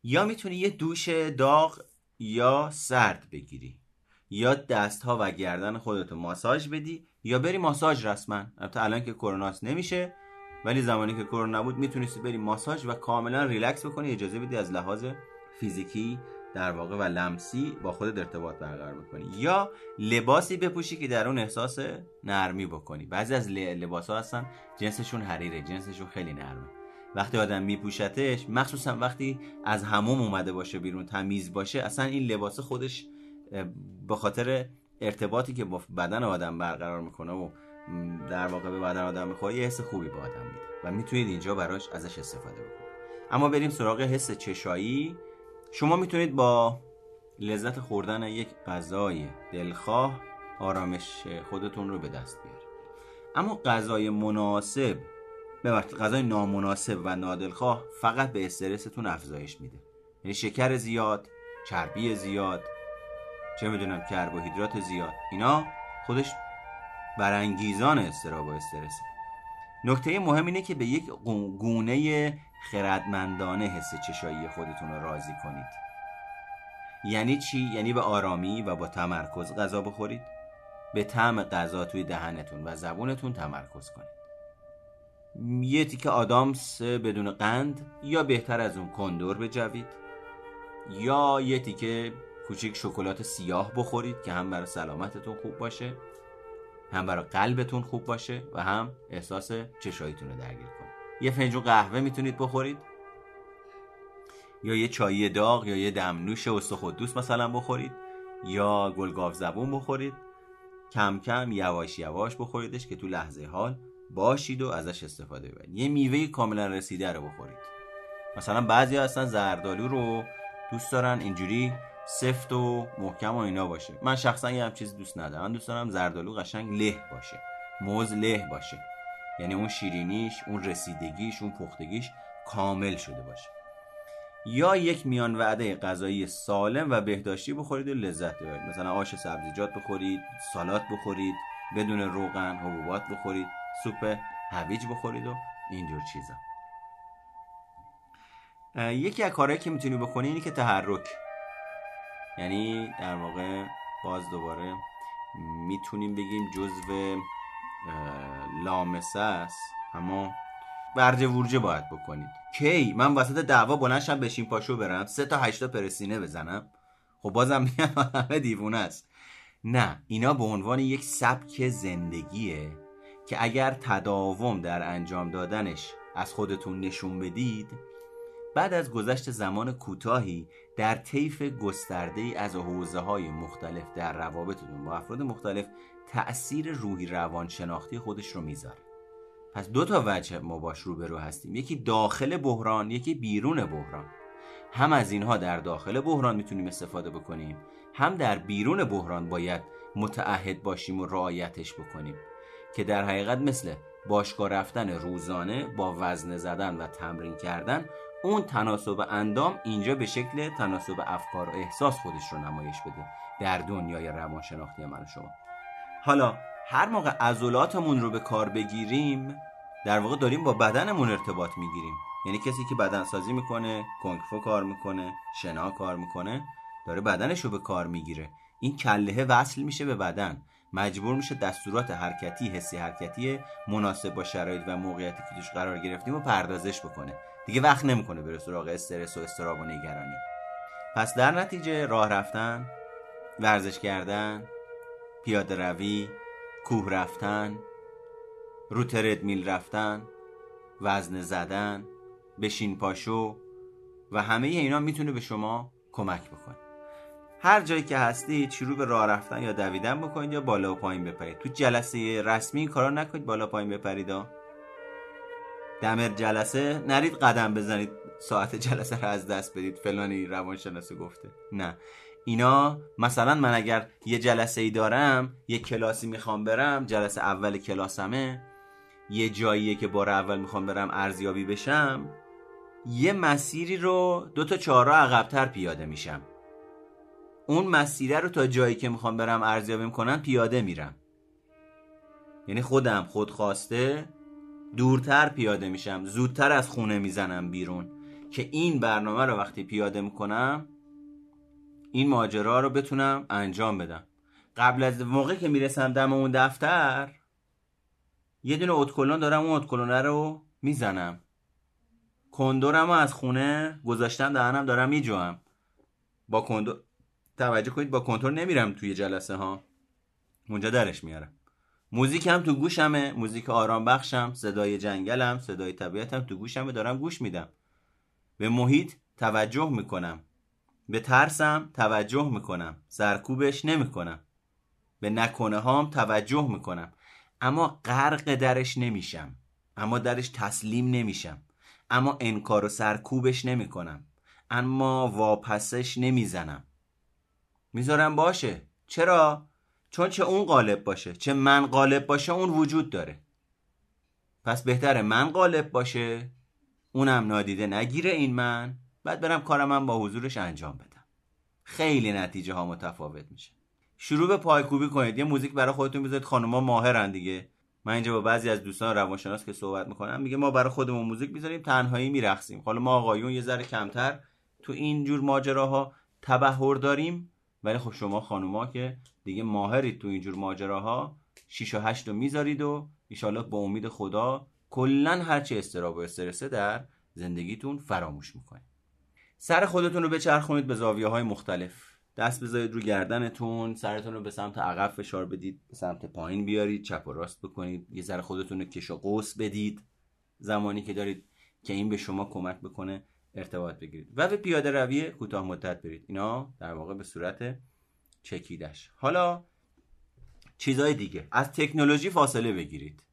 یا می‌تونی یه دوش داغ یا سرد بگیری یا دست ها و گردن خودتو ماساژ بدی یا بری ماساژ رسما. البته الان که کروناست نمیشه ولی زمانی که کرونا نبود می‌تونستی بری ماساژ و کاملا ریلکس بکنی اجازه بدی از لحاظ فیزیکی در واقع و لمسی با خودت ارتباط برقرار بکنی. یا لباسی بپوشی که در اون احساس نرمی بکنی. بعضی از لباس ها هستن جنسشون حریره جنسشون خیلی نرمه. وقتی آدم میپوشتش مخصوصا وقتی از هموم اومده باشه بیرون تمیز باشه اصلا این لباس خودش به خاطر ارتباطی که با بدن آدم برقرار می‌کنه و در واقع به بدن آدم می‌خوره یه حس خوبی به آدم میده و می‌تونید اینجا براش ازش استفاده بکنید. اما بریم سراغ حس چشایی. شما می‌تونید با لذت خوردن یک غذای دلخواه آرامش خودتون رو به دست بیارید. اما غذای مناسب ببخشید غذای نامناسب و نادلخواه فقط به استرستون افزایش میده. یعنی شکر زیاد چربی زیاد چه می‌دونم کربوهیدرات زیاد. اینا خودش برانگیزان استراب و استرس. نکته مهم اینه که به یک گونه خردمندانه حس چشایی خودتون رو راضی کنید. یعنی چی؟ یعنی به آرامی و با تمرکز غذا بخورید. به طعم غذا توی دهنتون و زبونتون تمرکز کنید. یه تیکه آدامس بدون قند یا بهتر از اون کندور بجوید یا یه تیکه کوچیک شکلات سیاه بخورید که هم برای سلامتتون خوب باشه هم برای قلبتون خوب باشه و هم احساس چشاییتون رو درگیر کنه یه فنجون قهوه می‌تونید بخورید. یا یه چای داغ یا یه دمنوش استخدوس مثلا بخورید. یا گلگاف زبون بخورید. کم کم یواش یواش بخوریدش که تو لحظه حال باشید و ازش استفاده ببرید. یه میوه کاملا رسیده رو بخورید. مثلا بعضی هستن زردالو رو دوست دارن اینجوری سفت و محکم و اینا باشه. من شخصا یه هم چیز دوست ندارم. من دوست دارم زردالو قشنگ له باشه. موز له باشه. یعنی اون شیرینیش اون رسیدگیش اون پختگیش کامل شده باشه. یا یک میان وعده غذایی سالم و بهداشتی بخورید و لذت ببرید. مثلا آش سبزیجات بخورید سالات بخورید بدون روغن حبوبات بخورید. سوپ هویج بخورید و اینجور چیزا. یکی از کارهایی که می‌تونی بکنی اینی که تحرک. یعنی در واقع باز دوباره می‌تونیم بگیم جزو لامسه است. اما ورجه ورجه باید بکنید. کی؟ من وسط دعوا بلنشم بشین پاشو برم. سه تا هشتا پرسینه بزنم. خب بازم میگم همه دیوونه است. نه اینا به عنوان یک سبک زندگیه. که اگر تداوم در انجام دادنش از خودتون نشون بدید بعد از گذشت زمان کوتاهی در طیف گسترده ای از حوزه های مختلف در روابطتون با افراد مختلف تأثیر روحی روان شناختی خودش رو می‌ذاره. پس دو تا وجه ما باش روبرو هستیم. یکی داخل بحران یکی بیرون بحران. هم از اینها در داخل بحران می‌تونیم استفاده بکنیم هم در بیرون بحران باید متعهد باشیم و رعایتش بکنیم. که در حقیقت مثل باشگاه رفتن روزانه با وزن زدن و تمرین کردن اون تناسب اندام اینجا به شکل تناسب افکار و احساس خودش رو نمایش بده در دنیای روانشناختی من و شما. حالا هر موقع عضلاتمون رو به کار بگیریم در واقع داریم با بدنمون ارتباط می‌گیریم. یعنی کسی که بدن سازی می‌کنه کنگفو کار می‌کنه شنا کار می‌کنه داره بدنش رو به کار می‌گیره. این کلهه وصل میشه به بدن. مجبور میشه دستورات حرکتی حسی حرکتی مناسب با شرایط و موقعیتی که توش قرار گرفتیم و پردازش بکنه. دیگه وقت نمی‌کنه بره سراغ استرس و استراب و نگرانی. پس در نتیجه راه رفتن ورزش کردن پیاده روی کوه رفتن رو تردمیل رفتن وزن زدن بشین پاشو و همه اینا می‌تونه به شما کمک بکنه. هر جایی که هستید شروع به راه رفتن یا دویدن بکنید یا بالا و پایین بپرید. تو جلسه رسمی کارا نکنید بالا پایین بپرید دمر جلسه نرید قدم بزنید ساعت جلسه رو از دست بدید. فلانی روانشناسی گفته. نه. اینا مثلا من اگر یه جلسه ای دارم یه کلاسی می‌خوام برم جلسه اول کلاسمه یه جاییه که بار اول می‌خوام برم ارزیابی بشم یه مسیری رو دو تا چهارراه عقبتر پیاده میشم. اون مسیره رو تا جایی که می‌خوام برم ارزیابی می‌کنم پیاده میرم. یعنی خودم خودخواسته دورتر پیاده میشم زودتر از خونه می‌زنم بیرون. که این برنامه رو وقتی پیاده می‌کنم این ماجرا رو بتونم انجام بدم. قبل از موقع که می‌رسم دم اون دفتر یه دونه اتکلون دارم اون اتکلونه رو می‌زنم. کندورم از خونه گذاشتم دهنم دارم میجوام. با کندور توجه کنید با کنتور نمیرم توی جلسه ها اونجا درش میارم. موزیک هم تو گوشمه موزیک آرام بخشم صدای جنگلم صدای طبیعتم تو گوشمه دارم گوش میدم. به محیط توجه می‌کنم. به ترسم توجه می‌کنم. سرکوبش نمی‌کنم. به نکنه هام توجه می‌کنم. اما غرق درش نمیشم. اما درش تسلیم نمیشم. اما انکار و سرکوبش نمی‌کنم. اما واپسش نمی‌زنم. می‌ذارم باشه. چرا؟ چون چه اون غالب باشه. چه من غالب باشه اون وجود داره. پس بهتره من غالب باشه. اونم نادیده نگیره این من. بعد برم کارم با حضورش انجام بدم. خیلی نتیجه ها متفاوت میشه. شروع به پایکوبی کنید. یه موزیک برای خودتون بذارید. خانوما ماهرن دیگه. من اینجا با بعضی از دوستان روانشناس که صحبت می‌کنم میگه ما برای خودمون موزیک می‌ذاریم تنهایی میرقصیم. حالا ما آقایون یه ذره کمتر تو این جور ماجراها تبهر داریم. ولی خب شما خانوما که دیگه ماهرید تو اینجور ماجراها 6 و 8 رو می‌ذارید و ایشالله با امید خدا کلا هرچی استراب و استرسه در زندگیتون فراموش می‌کنید. سر خودتون رو بچرخونید به زاویه های مختلف. دست بذارید رو گردنتون سرتون رو به سمت عقب فشار بدید به سمت پایین بیارید چپ و راست بکنید یه ذره خودتون رو کش و قوس بدید. زمانی که دارید که این به شما کمک بکنه ارتباط بگیرید. و به پیاده روی کوتاه مدت برید. اینا در واقع به صورت چکیدش حالا چیزهای دیگه. از تکنولوژی فاصله بگیرید.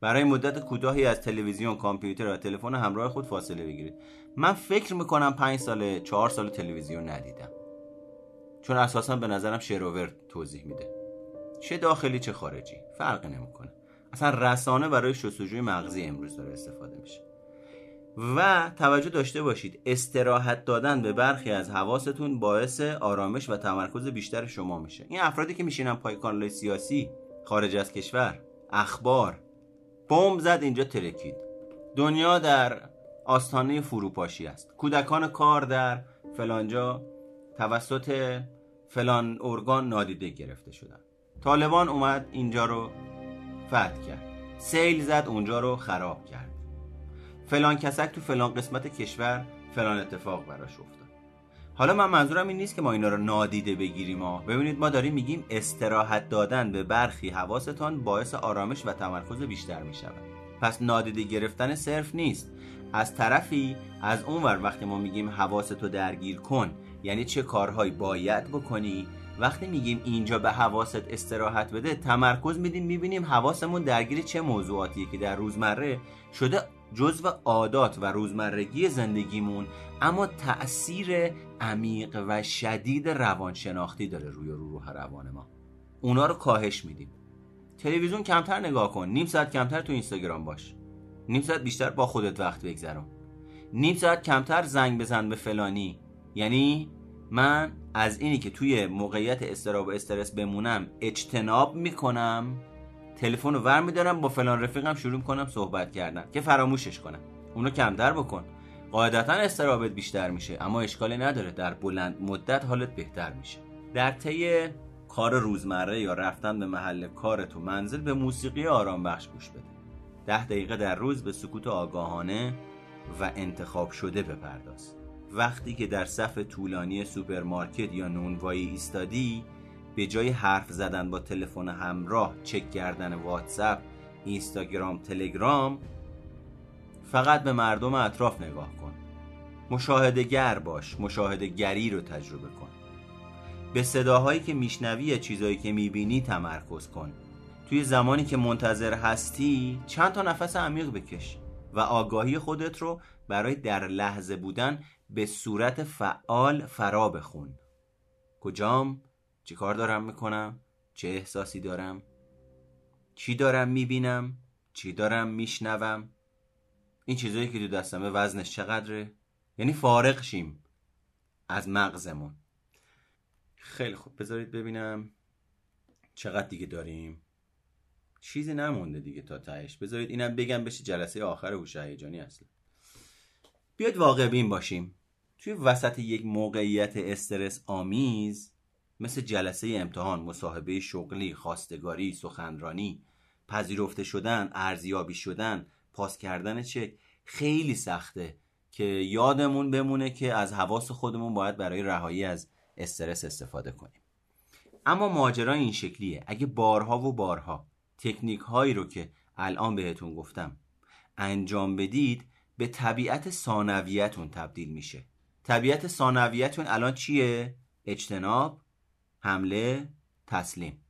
برای مدت کوتاهی از تلویزیون کامپیوتر و تلفن همراه خود فاصله بگیرید. من فکر می‌کنم پنج سال چهار سال تلویزیون ندیدم. چون اساسا به نظرم شروور توضیح میده. چه داخلی چه خارجی. فرقی نمی‌کنه. اصلا رسانه برای شستشوی مغزی امروز داره استفاده میشه. و توجه داشته باشید. استراحت دادن به برخی از حواستون باعث آرامش و تمرکز بیشتر شما میشه. این افرادی که میشینن پای کانال سیاسی خارج از کشور اخبار بمب زد اینجا ترکید. دنیا در آستانه فروپاشی است. کودکان کار در فلانجا توسط فلان ارگان نادیده گرفته شدن. طالبان اومد اینجا رو فتح کرد. سیل زد اونجا رو خراب کرد. فلان کسک تو فلان قسمت کشور فلان اتفاق براش افتاد. حالا من منظورم این نیست که ما اینا رو نادیده بگیریم ما ببینید ما داریم میگیم استراحت دادن به برخی حواستان باعث آرامش و تمرکز بیشتر می شود پس نادیده گرفتن صرف نیست. از طرفی از اونور وقتی ما میگیم حواستو درگیر کن یعنی چه کارهایی باید بکنی؟ وقتی میگیم اینجا به حواست استراحت بده تمرکز میدیم می‌بینیم حواسمون درگیر چه موضوعاتیه که در روزمره شده جزو عادات و روزمرگی زندگیمون اما تأثیر عمیق و شدید روانشناختی داره روی رو روح روان ما. اونا رو کاهش میدیم. تلویزیون کمتر نگاه کن. نیم ساعت کمتر تو اینستاگرام باش. نیم ساعت بیشتر با خودت وقت بگذرون. نیم ساعت کمتر زنگ بزن به فلانی. یعنی من از اینی که توی موقعیت استراب و استرس بمونم اجتناب می‌کنم تلفن رو ور میدارم با فلان رفیقم شروع کنم صحبت کردن که فراموشش کنم. اونو کمتر بکن. قاعدتا استرابت بیشتر میشه اما اشکالی نداره. در بلند مدت حالت بهتر میشه. در طی کار روزمره یا رفتن به محل کارت و منزل به موسیقی آرام بخش گوش بده. ده دقیقه در روز به سکوت آگاهانه و انتخاب شده بپرداز. وقتی که در صف طولانی سوپرمارکت یا نونوایی ایستادی به جای حرف زدن با تلفن همراه چک کردن واتساپ اینستاگرام تلگرام فقط به مردم اطراف نگاه کن. مشاهده گر باش مشاهده گری رو تجربه کن. به صداهایی که میشنوی یا چیزهایی که می‌بینی تمرکز کن. توی زمانی که منتظر هستی چند تا نفس عمیق بکش و آگاهی خودت رو برای در لحظه بودن به صورت فعال فرا بخون. کجام؟ چی کار دارم می‌کنم؟ چه احساسی دارم؟ چی دارم می‌بینم؟ چی دارم میشنوم؟ این چیزایی که تو دستمه وزنش چقدره؟ یعنی فارغ شیم از مغزمون. خیلی خوب. بذارید ببینم چقدر دیگه داریم. چیزی نمونده دیگه تا تهش. بذارید اینم بگم بشه جلسه آخر هوش هیجانی اصلا. بیاید واقع بین باشیم. توی وسط یک موقعیت استرس آمیز مثل جلسه امتحان مصاحبه شغلی خواستگاری سخنرانی پذیرفته شدن ارزیابی شدن پاس کردن چه خیلی سخته که یادمون بمونه که از حواس خودمون باید برای رهایی از استرس استفاده کنیم. اما ماجرا این شکلیه. اگه بارها و بارها تکنیک هایی رو که الان بهتون گفتم انجام بدید به طبیعت ثانویتون تبدیل میشه. طبیعت ثانویتون الان چیه؟ اجتناب حمله تسلیم.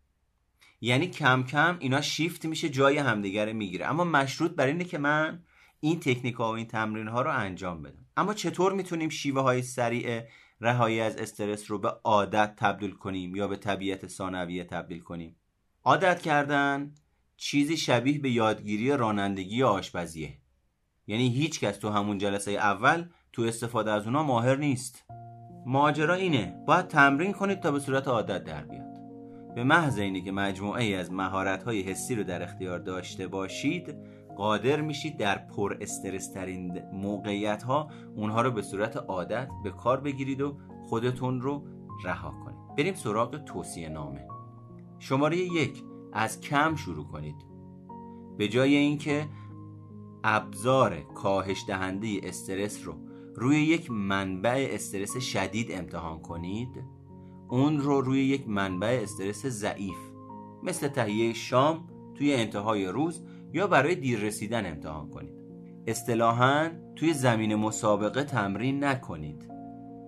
یعنی کم کم اینا شیفت میشه جای همدیگه می‌گیره. اما مشروط بر اینه که من این تکنیک ها و این تمرین ها رو انجام بدم. اما چطور می‌تونیم شیوه های سریع رهایی از استرس رو به عادت تبدیل کنیم یا به طبیعت ثانویه تبدیل کنیم؟ عادت کردن چیزی شبیه به یادگیری رانندگی آشپزیه. یعنی هیچ کس تو همون جلسه اول تو استفاده از اونا ماهر نیست. ماجرا اینه باید تمرین کنید تا به صورت عادت در بیاد. به محض اینه که مجموعه ای از مهارت های حسی رو در اختیار داشته باشید قادر میشید در پر استرس ترین موقعیت ها اونها رو به صورت عادت به کار بگیرید و خودتون رو رها کنید. بریم سراغ توصیه نامه. شماره یک از کم شروع کنید. به جای اینکه ابزار کاهش دهنده استرس رو روی یک منبع استرس شدید امتحان کنید. اون رو روی یک منبع استرس ضعیف مثل تهیه شام توی انتهای روز یا برای دیر رسیدن امتحان کنید. اصطلاحا توی زمین مسابقه تمرین نکنید.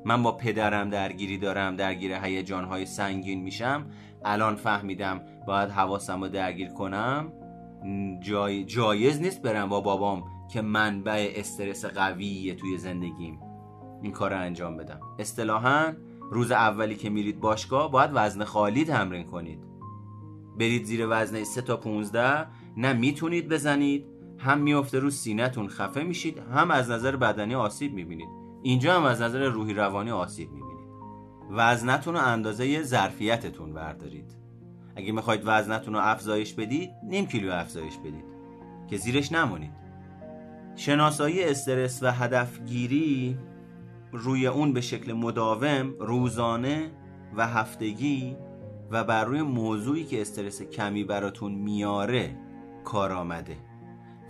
من با پدرم درگیری دارم درگیر هیجانهای سنگین میشم. الان فهمیدم باید حواسم رو درگیر کنم. جای... جایز نیست برم با بابام که منبع استرس قویه توی زندگیم. این کار رو انجام بدم. اصطلاحا روز اولی که میرید باشگاه باید وزن خالی تمرین کنید. برید زیر وزن 3 تا 15 نه می‌تونید بزنید هم میفته رو سینهتون خفه میشید هم از نظر بدنی آسیب می‌بینید. اینجا هم از نظر روحی روانی آسیب می‌بینید. وزنتون رو اندازه ظرفیتتون بردارید. اگه می‌خواید وزنتون رو افزایش بدید نیم کیلو افزایش بدید. که زیرش نمونید. شناسایی استرس و هدفگیری روی اون به شکل مداوم روزانه و هفتگی و بر روی موضوعی که استرس کمی براتون میاره کار آمده.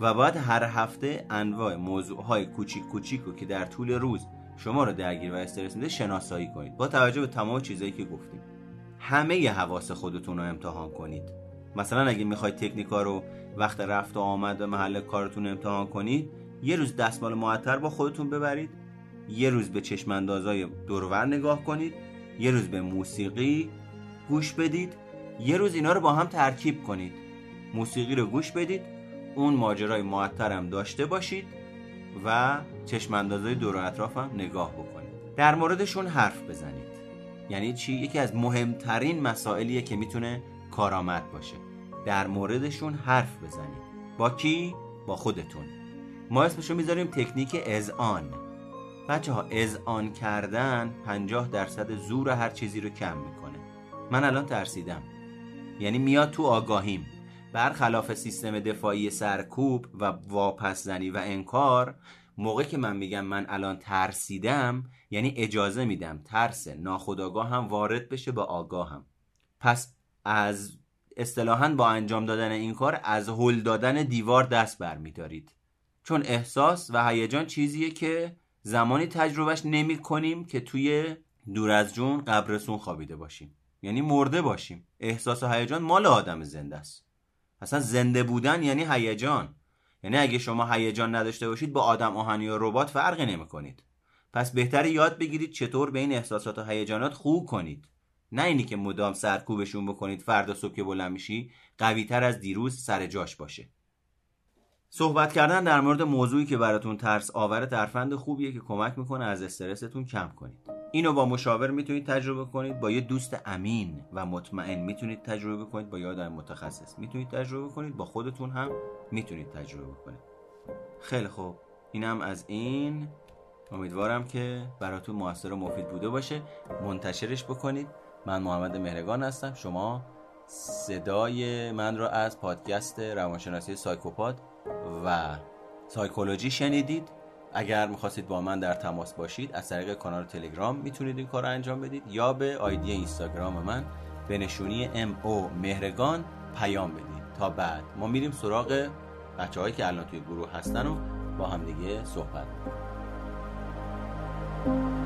و باید هر هفته انواع موضوعهای کوچیک کوچیک که در طول روز شما رو درگیر و استرس میده شناسایی کنید. با توجه به تمام چیزایی که گفتیم. همه ی حواس خودتون رو امتحان کنید. مثلا اگه می‌خواید تکنیکا رو وقت رفت و آمد و محل کارتون امتحان کنید یه روز دستمال معطر با خودتون ببرید یه روز به چشم اندازای دورور نگاه کنید یه روز به موسیقی گوش بدید یه روز اینا رو با هم ترکیب کنید. موسیقی رو گوش بدید اون ماجرای معطرم داشته باشید و چشم اندازای دور و اطرافم نگاه بکنید. در موردشون حرف بزنید. یعنی چی؟ یکی از مهمترین مسائلیه که می‌تونه کارآمد باشه. در موردشون حرف بزنید با کی؟ با خودتون. ما اسمشو می‌ذاریم تکنیک اذعان بچه ها اذعان کردن 50 درصد زور هر چیزی رو کم می‌کنه. من الان ترسیدم. یعنی میاد تو آگاهیم. برخلاف سیستم دفاعی سرکوب و واپس زنی و انکار موقع که من میگم من الان ترسیدم یعنی اجازه میدم ترس ناخداگاه هم وارد بشه با آگاهم. پس از اصطلاحا با انجام دادن این کار از هل دادن دیوار دست برمیدارید. چون احساس و هیجان چیزیه که زمانی تجربهش نمی کنیم که توی دور از جون قبرسون خوابیده باشیم. یعنی مرده باشیم. احساس و هیجان مال آدم زنده است. اصلا زنده بودن یعنی هیجان. یعنی اگه شما هیجان نداشته باشید با آدم آهنی و ربات فرقی نمی کنید پس بهتر یاد بگیرید چطور به این احساسات و هیجانات خوب کنید. نه اینی که مدام سرکوبشون بکنید فردا صبح که بلند میشی قوی تر از دیروز سر جاش باشه. صحبت کردن در مورد موضوعی که براتون ترس آور ترفند خوبیه که کمک می‌کنه از استرستون کم کنید. اینو با مشاور می‌تونید تجربه کنید با یه دوست امین و مطمئن می‌تونید تجربه کنید با یه آدم متخصص می‌تونید تجربه کنید با خودتون هم می‌تونید تجربه کنید. خیلی خوب. اینم از این. امیدوارم که براتون موثر و مفید بوده باشه. منتشرش بکنید. من محمد مهرگان هستم. شما صدای من را از پادکست روانشناسی سایکوپات و سایکولوژی شنیدید. اگر می‌خواستید با من در تماس باشید از طریق کانال تلگرام می‌تونید این کار رو انجام بدید یا به آیدی اینستاگرام من به نشونی ام او مهرگان پیام بدید. تا بعد ما میریم سراغ بچه هایی که الان توی گروه هستن و با هم دیگه صحبت thank you